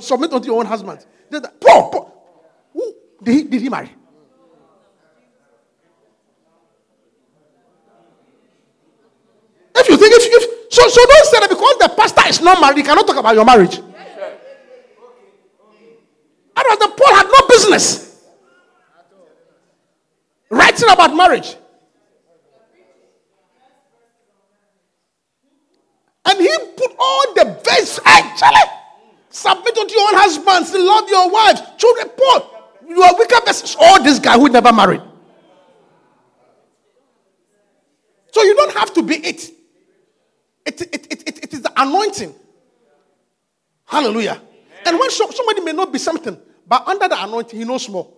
submit unto your own husband. Paul, Paul who, did, he, did he marry? If you think, if, so, don't say that because the pastor is not married, you cannot talk about your marriage. Otherwise, the Paul had no business writing about marriage. And he put all the best, actually. Submit unto your own husbands, love your wives, children. Paul, you are wicked best. All this guy who never married. So you don't have to be it. It, it, it, it, it is the anointing. Hallelujah. Amen. And when so, somebody may not be something, but under the anointing, he knows more.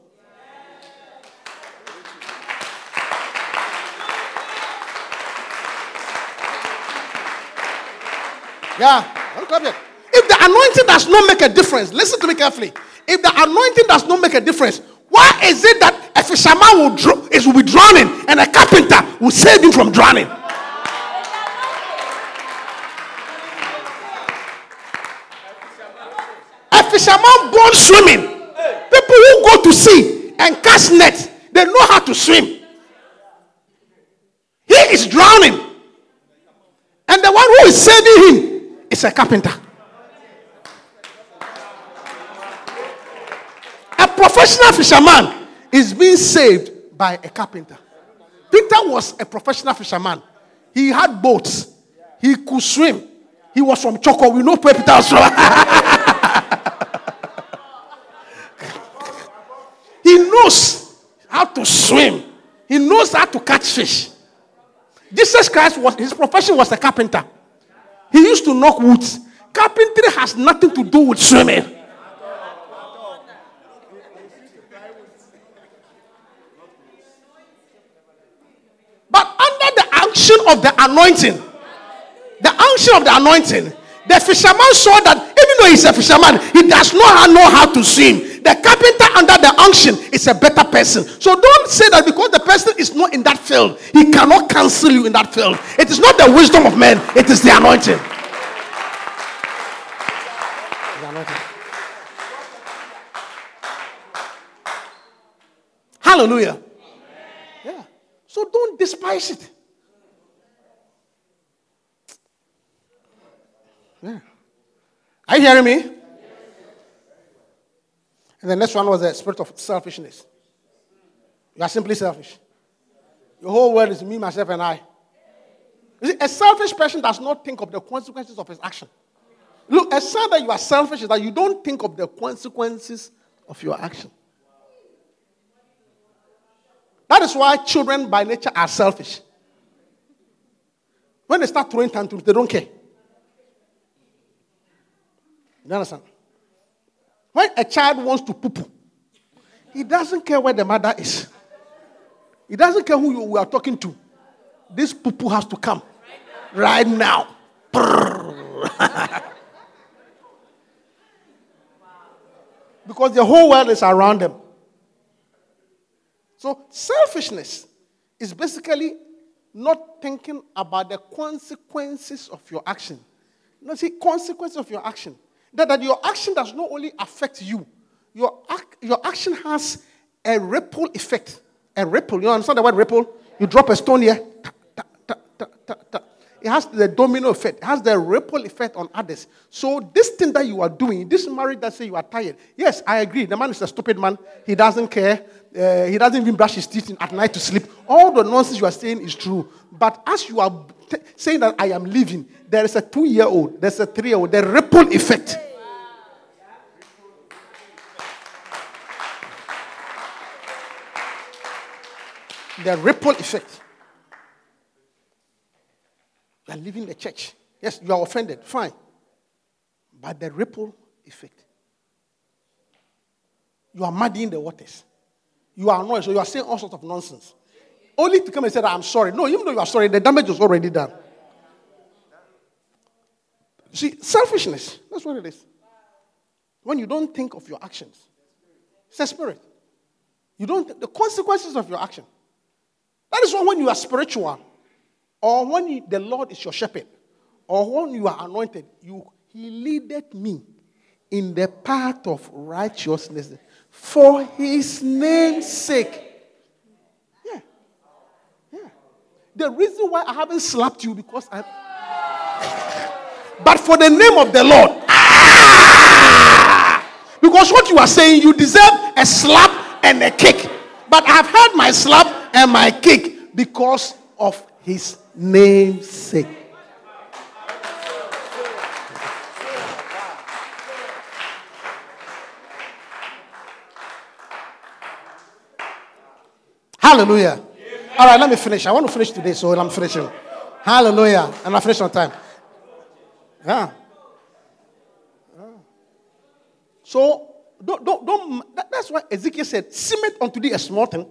Yeah. If the anointing does not make a difference, listen to me carefully. If the anointing does not make a difference, why is it that a fisherman will, dr- is, will be drowning and a carpenter will save him from drowning? Fisherman born swimming. People who go to sea and cast nets, they know how to swim. He is drowning. And the one who is saving him is a carpenter. A professional fisherman is being saved by a carpenter. Peter was a professional fisherman. He had boats. He could swim. He was from Chorkor. We know where Peter was from. he knows how to swim. He knows how to catch fish. Jesus Christ was his profession was a carpenter. He used to knock wood. Carpentry has nothing to do with swimming. But under the unction of the anointing, the unction of the anointing, the fisherman saw that even though he's a fisherman, he does not know how to swim. The carpenter under the unction is a better person. So don't say that because the person is not in that field, he cannot cancel you in that field. It is not the wisdom of men, it is the anointing. The anointing. Hallelujah. Yeah. So don't despise it. Yeah. Are you hearing me? And the next one was the spirit of selfishness. You are simply selfish. Your whole world is me, myself, and I. See, a selfish person does not think of the consequences of his action. Look, a sign that you are selfish is that you don't think of the consequences of your action. That is why children by nature are selfish. When they start throwing tantrums, they don't care. You understand? When a child wants to poo poo, he doesn't care where the mother is. He doesn't care who you are talking to. This poo poo has to come right now. because the whole world is around them. So, selfishness is basically not thinking about the consequences of your action. You know, see, consequences of your action. That, that your action does not only affect you, your, ac- your action has a ripple effect. A ripple. You understand the word ripple? You drop a stone here. ta, ta, ta. It has the domino effect. It has the ripple effect on others. So this thing that you are doing, this marriage that say you are tired. Yes, I agree. The man is a stupid man. He doesn't care. Uh, he doesn't even brush his teeth at night to sleep. All the nonsense you are saying is true. But as you are t- saying that I am leaving, there is a two-year-old, there's a three-year-old, the ripple effect. The ripple effect. You are leaving the church. Yes, you are offended. Fine. But the ripple effect. You are muddying the waters. You are annoyed, so you are saying all sorts of nonsense. Only to come and say that I'm sorry. No, even though you are sorry, the damage was already done. See, selfishness. That's what it is. When you don't think of your actions, it's a spirit. You don't the consequences of your action. That is why when you are spiritual, or when you, the Lord is your shepherd, or when you are anointed, you He leadeth me in the path of righteousness for His name's sake. Yeah, yeah. The reason why I haven't slapped you because I. but for the name of the Lord. Ah! Because what you are saying, you deserve a slap and a kick. But I've had my slap and my kick because of his name's sake. Hallelujah. All right, let me finish. I want to finish today, so I'm finishing. Hallelujah. And I finish on time. Yeah. So don't, don't, don't that- that's why Ezekiel said, cement unto thee a small thing.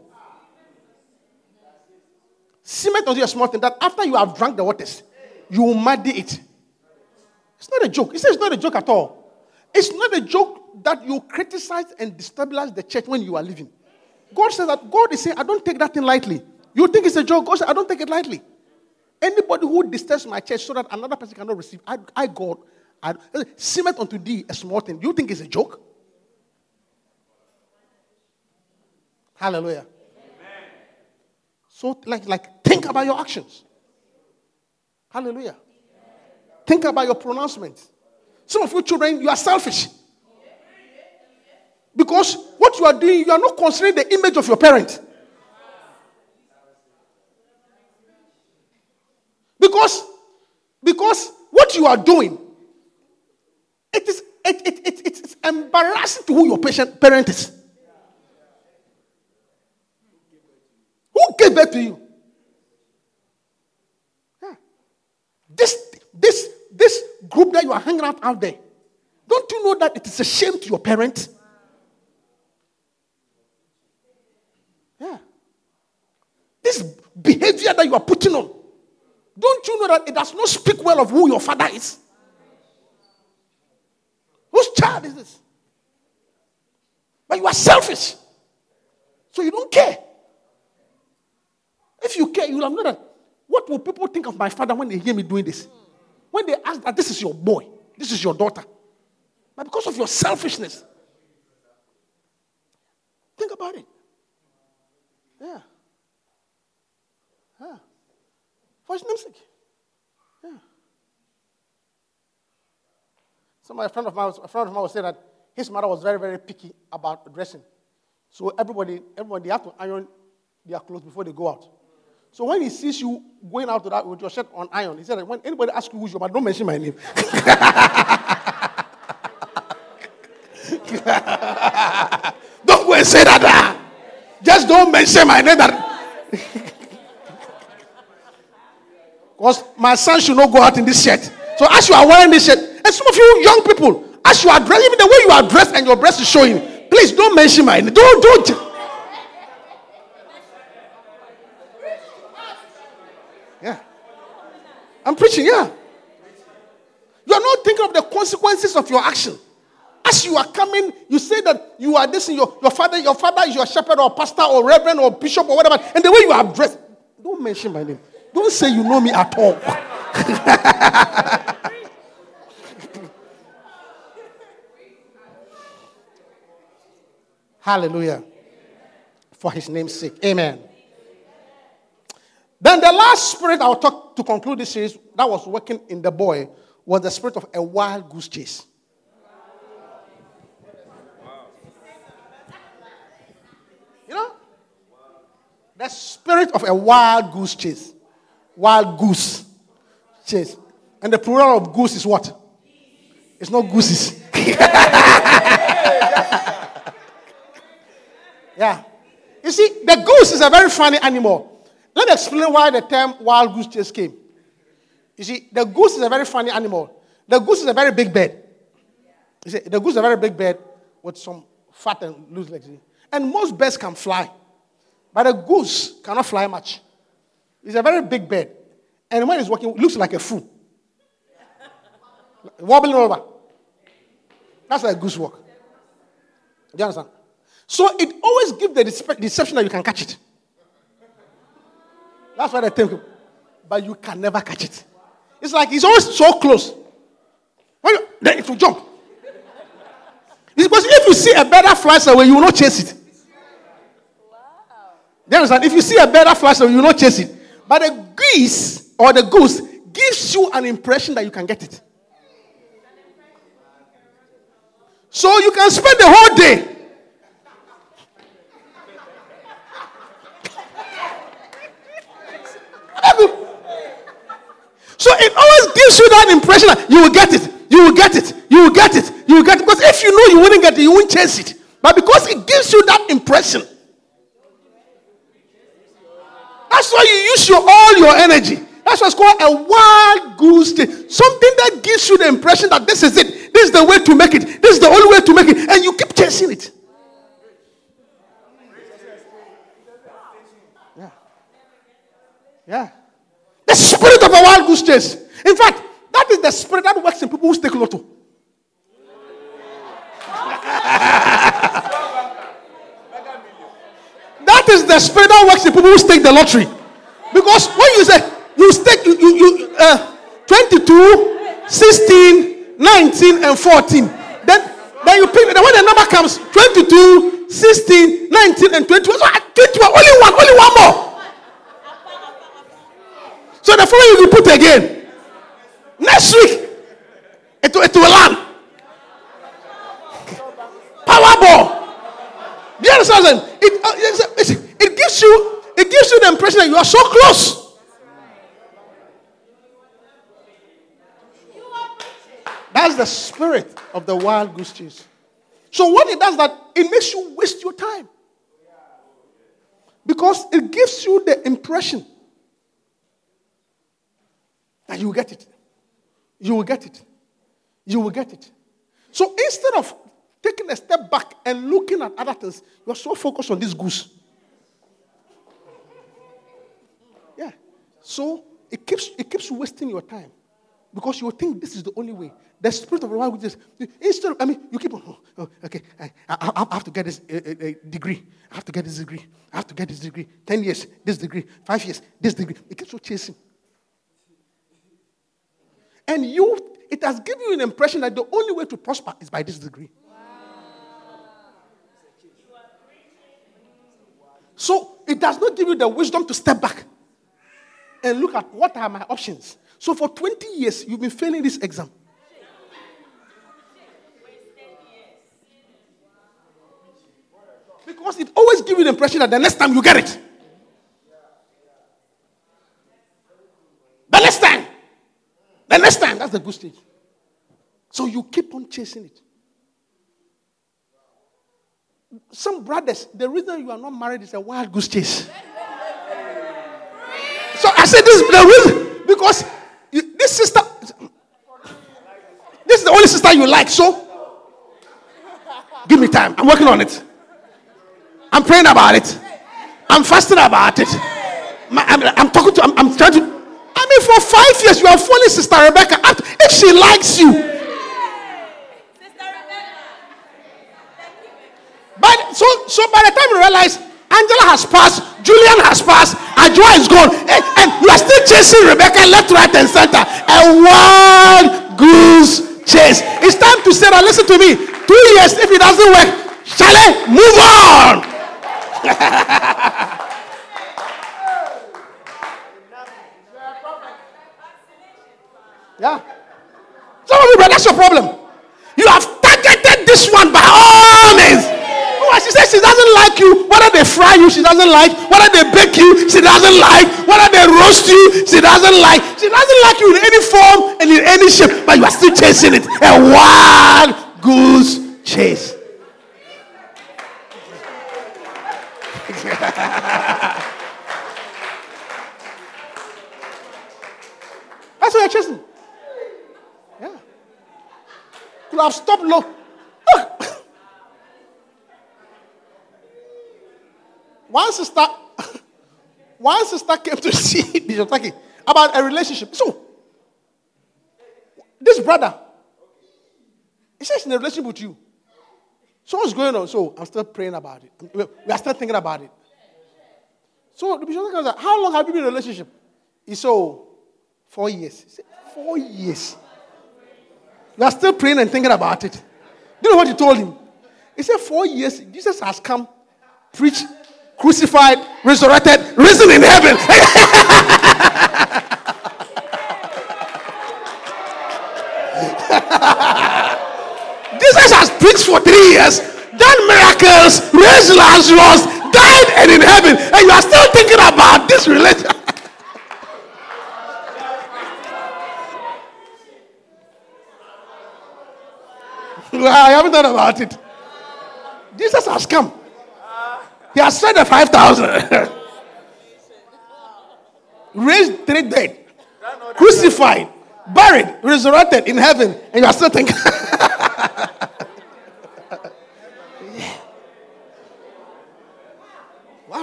Cement unto thee a small thing that after you have drunk the waters, you will muddy it. It's not a joke. He says it's not a joke at all. It's not a joke that you criticize and destabilize the church when you are leaving. God says that God is saying, I don't take that thing lightly. You think it's a joke? God says, I don't take it lightly. Anybody who disturbs my church so that another person cannot receive, I, I God, I, cement unto thee a small thing. Do you think it's a joke? Hallelujah. So, like, like, think about your actions. Hallelujah. Think about your pronouncements. Some of you children, you are selfish. Because what you are doing, you are not considering the image of your parent. Because, because what you are doing, it is it, it, it, it's embarrassing to who your patient, parent is. Who gave birth to you? Yeah. This, this, this group that you are hanging out out there, don't you know that it is a shame to your parents? Yeah. This behavior that you are putting on, don't you know that it does not speak well of who your father is? Whose child is this? But you are selfish. So you don't care. If you care, you will have known that. What will people think of my father when they hear me doing this? When they ask that this is your boy, this is your daughter. But because of your selfishness, think about it. Yeah. Yeah. For his name's sake. Yeah. So my friend of mine, a friend of mine was saying that his mother was very, very picky about dressing. So everybody, everybody, they have to iron their clothes before they go out. So when he sees you going out to that with your shirt on iron, he said that when anybody asks you who's your mother, don't mention my name. don't go and say that. Ah. Just don't mention my name. Because my son should not go out in this shirt. So as you are wearing this shirt, and some of you young people, as you are dressed, even the way you are dressed and your breast is showing, please don't mention my name. Don't, don't. Yeah. I'm preaching, yeah. You are not thinking of the consequences of your action. As you are coming, you say that you are this, your, your father, your father is your shepherd or pastor or reverend or bishop or whatever, and the way you are dressed, don't mention my name. Don't say you know me at all. Hallelujah. For his name's sake. Amen. Then the last spirit I'll talk to conclude this series that was working in the boy was the spirit of a wild goose chase. You know? The spirit of a wild goose chase. Wild goose chase. And the plural of goose is what? It's not gooses. yeah. You see, the goose is a very funny animal. Let me explain why the term wild goose chase came. You see, the goose is a very funny animal. The goose is a very big bird. You see, the goose is a very big bird with some fat and loose legs. And most birds can fly. But a goose cannot fly much. It's a very big bird. And when it's walking, it looks like a fool. Wobbling over. That's a goose walk. Do you understand? So it always gives the deception that you can catch it. That's why they think, but you can never catch it. It's like it's always so close. You, then it will jump. Because if you see a better fly away, you will not chase it. Wow. Do you understand? If you see a better fly away, you will not chase it. But the geese or the goose gives you an impression that you can get it. So you can spend the whole day. So it always gives you that impression that you will get it, you will get it, you will get it, you will get it. Because if you know you wouldn't get it, you won't chase it. But because it gives you that impression, that's why you use your all your energy. That's what's called a wild goose chase. Something that gives you the impression that this is it. This is the way to make it. This is the only way to make it. And you keep chasing it. Yeah. Yeah. The spirit of a wild goose chase. In fact, that is the spirit that works in people who take lotto. That is the spirit that works in people who stake the lottery. Because when you say you stake you, you, you uh, 22, 16, 19, and 14. Then then you pick then when the number comes 22, 16, 19, and 21. So 21, only one, only one more. So the following you put again. Next week, it, it will land. Powerball. Understand? I'm saying? It, uh, it gives you it gives you the impression that you are so close. That's the spirit of the wild goose chase. So what it does that it makes you waste your time. Because it gives you the impression that you will get it. You will get it. You will get it. So instead of taking a step back and looking at other things, you are so focused on this goose. Yeah. So it keeps it keeps wasting your time because you think this is the only way. The spirit of the will just instead of I mean you keep on oh, oh, okay I, I, I have to get this uh, uh, degree. I have to get this degree. I have to get this degree. Ten years this degree. Five years this degree. It keeps on chasing. And you, it has given you an impression that the only way to prosper is by this degree. So it does not give you the wisdom to step back and look at what are my options. So for 20 years, you've been failing this exam. Because it always gives you the impression that the next time you get it. The next time. The next time. That's the good stage. So you keep on chasing it. Some brothers, the reason you are not married is a wild goose chase. So I said this is the reason because you, this sister, this is the only sister you like. So give me time. I'm working on it. I'm praying about it. I'm fasting about it. My- I'm, I'm talking to. I'm, I'm trying to. I mean, for five years you are following Sister Rebecca. If she likes you, but so so by the time you realize Angela has passed, Julian has passed, Ajua is gone, and, and you are still chasing Rebecca left, right, and center. A one goose chase. It's time to say that. Listen to me. Two years, if it doesn't work, shall I move on? Yeah. Some of you, but that's your problem. You have targeted this one by all means. She says she doesn't like you. Whether they fry you, she doesn't like. Whether they bake you, she doesn't like. Whether they roast you, she doesn't like. She doesn't like you in any form and in any shape, but you are still chasing it. A wild goose chase. That's what you're chasing. Yeah. You have stopped. Look. One sister, one sister came to see Bishop Taki about a relationship. So, this brother, he says in a relationship with you. So what's going on? So I'm still praying about it. We are still thinking about it. So the bishop was like, How long have you been in a relationship? He said, "Oh, four years. Said, Four years. You are still praying and thinking about it. Do you know what he told him? He said, Four years, Jesus has come, preached, crucified, resurrected, risen in heaven. Jesus has preached for three years, done miracles, raised Lazarus, died and in heaven, and you are still thinking about this religion. I haven't thought about it. Jesus has come. He has said the 5,000. Raised three dead. Crucified. Buried. Resurrected in heaven. And you are still thinking.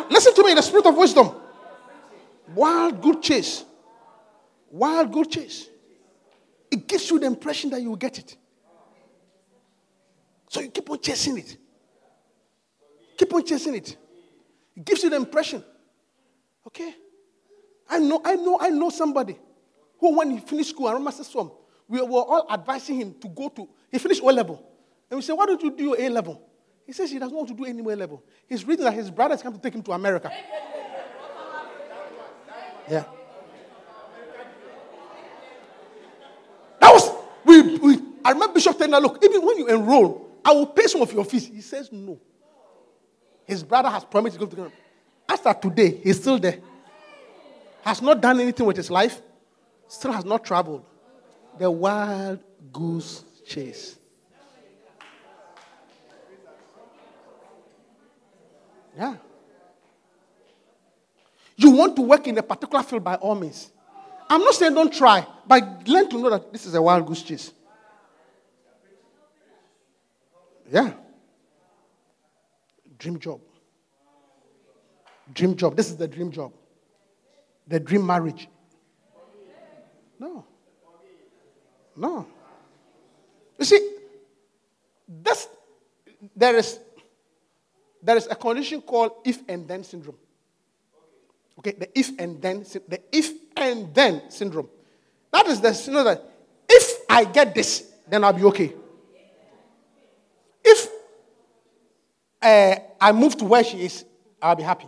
Listen to me the spirit of wisdom. Wild good chase. Wild good chase. It gives you the impression that you will get it. So you keep on chasing it. Keep on chasing it. It gives you the impression. Okay? I know, I know, I know somebody who, when he finished school, I remember some, we were all advising him to go to, he finished O level. And we said, Why don't you do your A level? He says he doesn't want to do any more level. He's reading that his brothers come to take him to America. Yeah. That was, we, we, I remember Bishop telling her, look, even when you enroll, I will pay some of your fees. He says no. His brother has promised to go to Ghana. After today, he's still there. Has not done anything with his life, still has not traveled. The wild goose chase. Yeah. You want to work in a particular field by all means. I'm not saying don't try, but learn to know that this is a wild goose chase. Yeah. Dream job. Dream job. This is the dream job. The dream marriage. No. No. You see, this, there is there is a condition called if and then syndrome. Okay, the if and then the if and then syndrome. That is the you know that if I get this, then I'll be okay. If uh, I move to where she is, I'll be happy.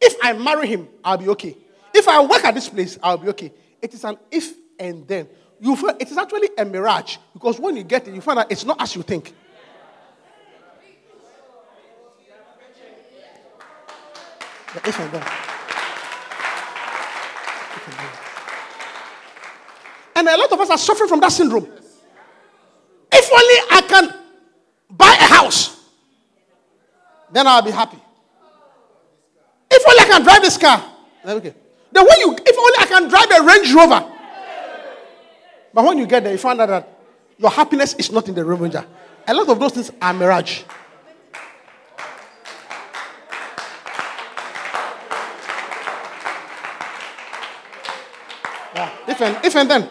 If I marry him, I'll be okay. If I work at this place, I'll be okay. It is an if and then. You feel, it is actually a mirage because when you get it, you find out it's not as you think. The if and then. And a lot of us are suffering from that syndrome. If only I can buy a house, then I'll be happy. If only I can drive this car. Okay. Then when you, if only I can drive a Range Rover. But when you get there, you find out that your happiness is not in the Range Rover. A lot of those things are mirage. Yeah. If and if and then.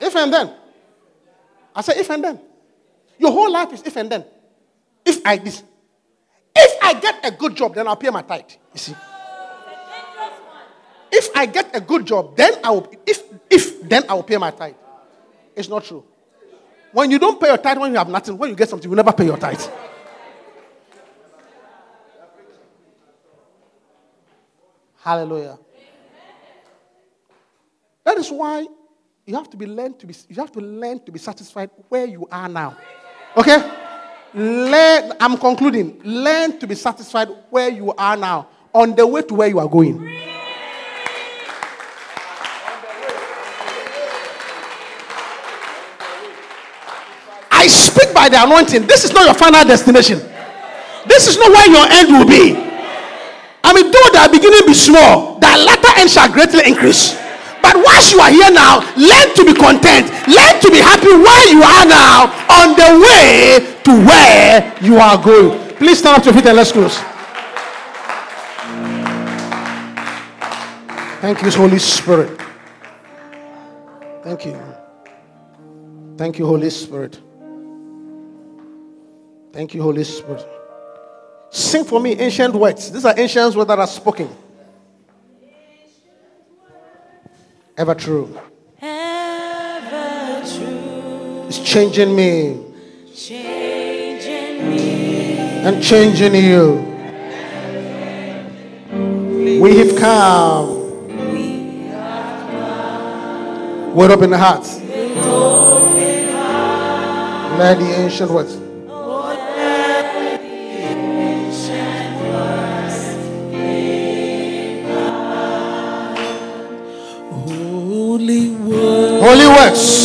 If and then. I say if and then. Your whole life is if and then. If I this. If I get a good job, then I'll pay my tithe. You see. If I get a good job, then I will if if then I will pay my tithe. It's not true. When you don't pay your tithe when you have nothing, when you get something, you never pay your tithe. Hallelujah. That is why you have to be learned to be you have to learn to be satisfied where you are now. Okay? Learn, I'm concluding. Learn to be satisfied where you are now, on the way to where you are going. I speak by the anointing. This is not your final destination. This is not where your end will be. I mean, though the beginning be small, the latter end shall greatly increase. But once you are here now, learn to be content. Learn to be happy where you are now on the way to where you are going. Please stand up to your feet and let's close. Thank you, Holy Spirit. Thank you. Thank you, Holy Spirit. Thank you, Holy Spirit. Sing for me ancient words. These are ancient words that are spoken. Ever true. Ever true, It's changing me changing me. And changing you. We have come with open hearts. Let the ancient words. Holy word, Holy words.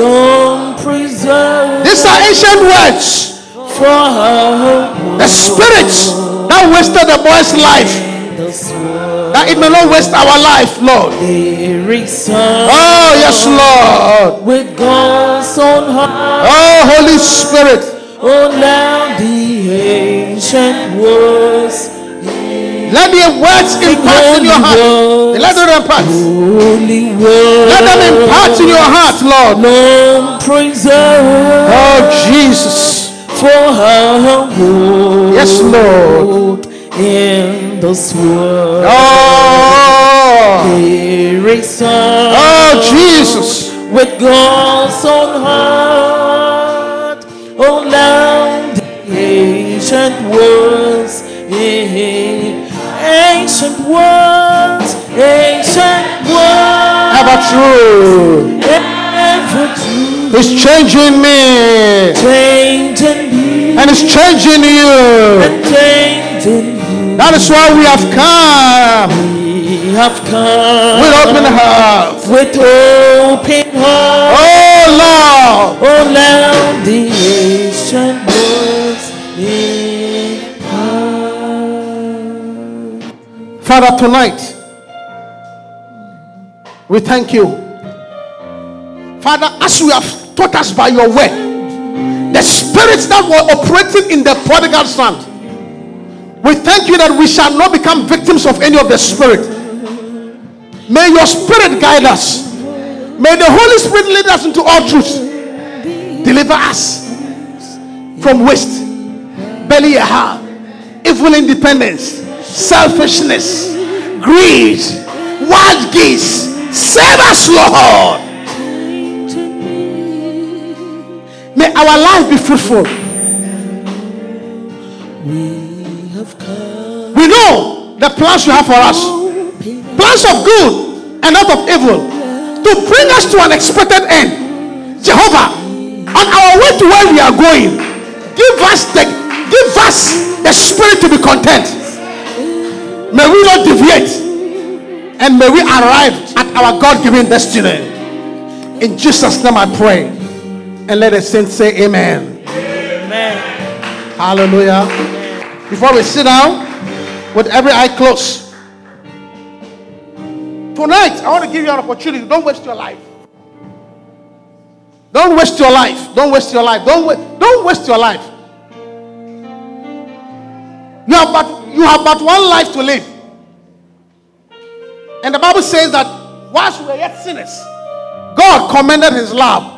preserved These are ancient words. The spirit that wasted the boy's life, that it may not waste our life, Lord. Oh, yes, Lord. with God's own heart. Oh, Holy Spirit. Oh, now the ancient words. Let the words impart in your heart. Let them impart. Let them impart in your heart, Lord. Oh, Jesus. for her. Yes, Lord. In this world. Oh, Lyric song oh, Jesus. with God's own heart. Oh, now the ancient eh, ancient words, ancient words, Ever true. ever true, It's changing me changing me and it's changing you. and changing you. That is why we have come We have come with open hearts. with open heart. Oh Lord, Oh, now the ancient words Father, tonight we thank you. Father, as you have taught us by your word, the spirits that were operating in the prodigal son, we thank you that we shall not become victims of any of the spirit. May your spirit guide us. May the Holy Spirit lead us into all truth. Deliver us from waste, belly evil independence, selfishness, greed, wild geese. Save us, Lord. May our life be fruitful. We. Know the plans you have for us plans of good and not of evil to bring us to an expected end. Jehovah, on our way to where we are going, give us the give us the spirit to be content. May we not deviate and may we arrive at our God-given destiny. In Jesus' name I pray. And let the saints say amen. Amen. Hallelujah. Before we sit down, with every eye closed. Tonight, I want to give you an opportunity. Don't waste your life. Don't waste your life. Don't waste your life. Don't wa- don't waste your life. You have but you have but one life to live. And the Bible says that whilst we were yet sinners, God commended his love.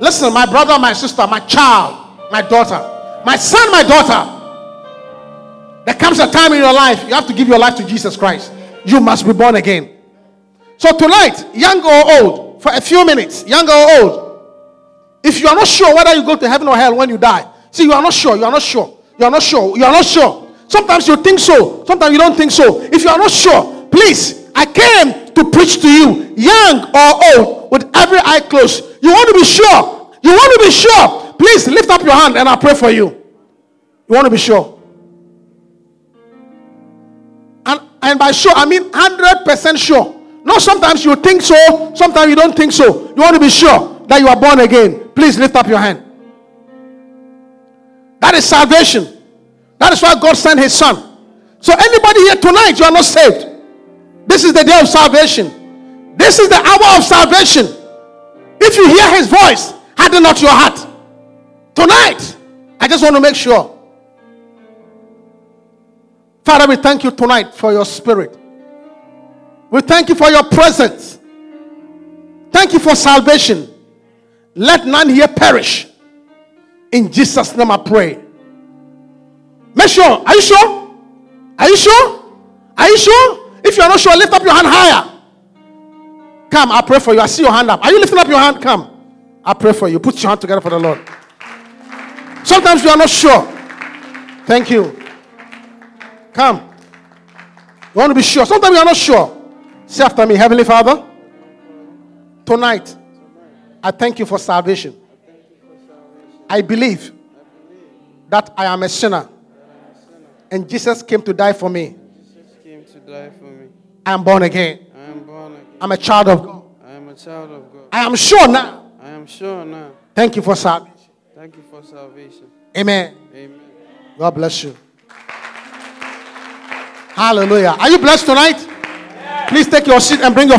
Listen, my brother, my sister, my child, my daughter, my son, my daughter. There comes a time in your life you have to give your life to Jesus Christ. You must be born again. So tonight, young or old, for a few minutes, young or old, if you are not sure whether you go to heaven or hell when you die, see, you are not sure, you are not sure, you are not sure, you are not sure. Sometimes you think so, sometimes you don't think so. If you are not sure, please, I came to preach to you, young or old, with every eye closed. You want to be sure, you want to be sure, please lift up your hand and I'll pray for you. You want to be sure. And, and by sure, I mean 100% sure. No, sometimes you think so, sometimes you don't think so. You want to be sure that you are born again. Please lift up your hand. That is salvation. That is why God sent His Son. So, anybody here tonight, you are not saved. This is the day of salvation. This is the hour of salvation. If you hear His voice, harden not your heart. Tonight, I just want to make sure. Father, we thank you tonight for your spirit. We thank you for your presence. Thank you for salvation. Let none here perish. In Jesus' name I pray. Make sure. Are you sure? Are you sure? Are you sure? If you are not sure, lift up your hand higher. Come, I pray for you. I see your hand up. Are you lifting up your hand? Come. I pray for you. Put your hand together for the Lord. Sometimes you are not sure. Thank you. Come. You want to be sure. Sometimes you are not sure. Say after me, Heavenly Father. Tonight, I thank you for salvation. I believe that I am a sinner. And Jesus came to die for me. Jesus came to die for me. I am born again. I am born again. I'm a child of God. I am a child of God. I am sure now. I am sure now. Thank you for salvation. Thank you for salvation. Amen. Amen. God bless you. Hallelujah. Are you blessed tonight? Please take your seat and bring your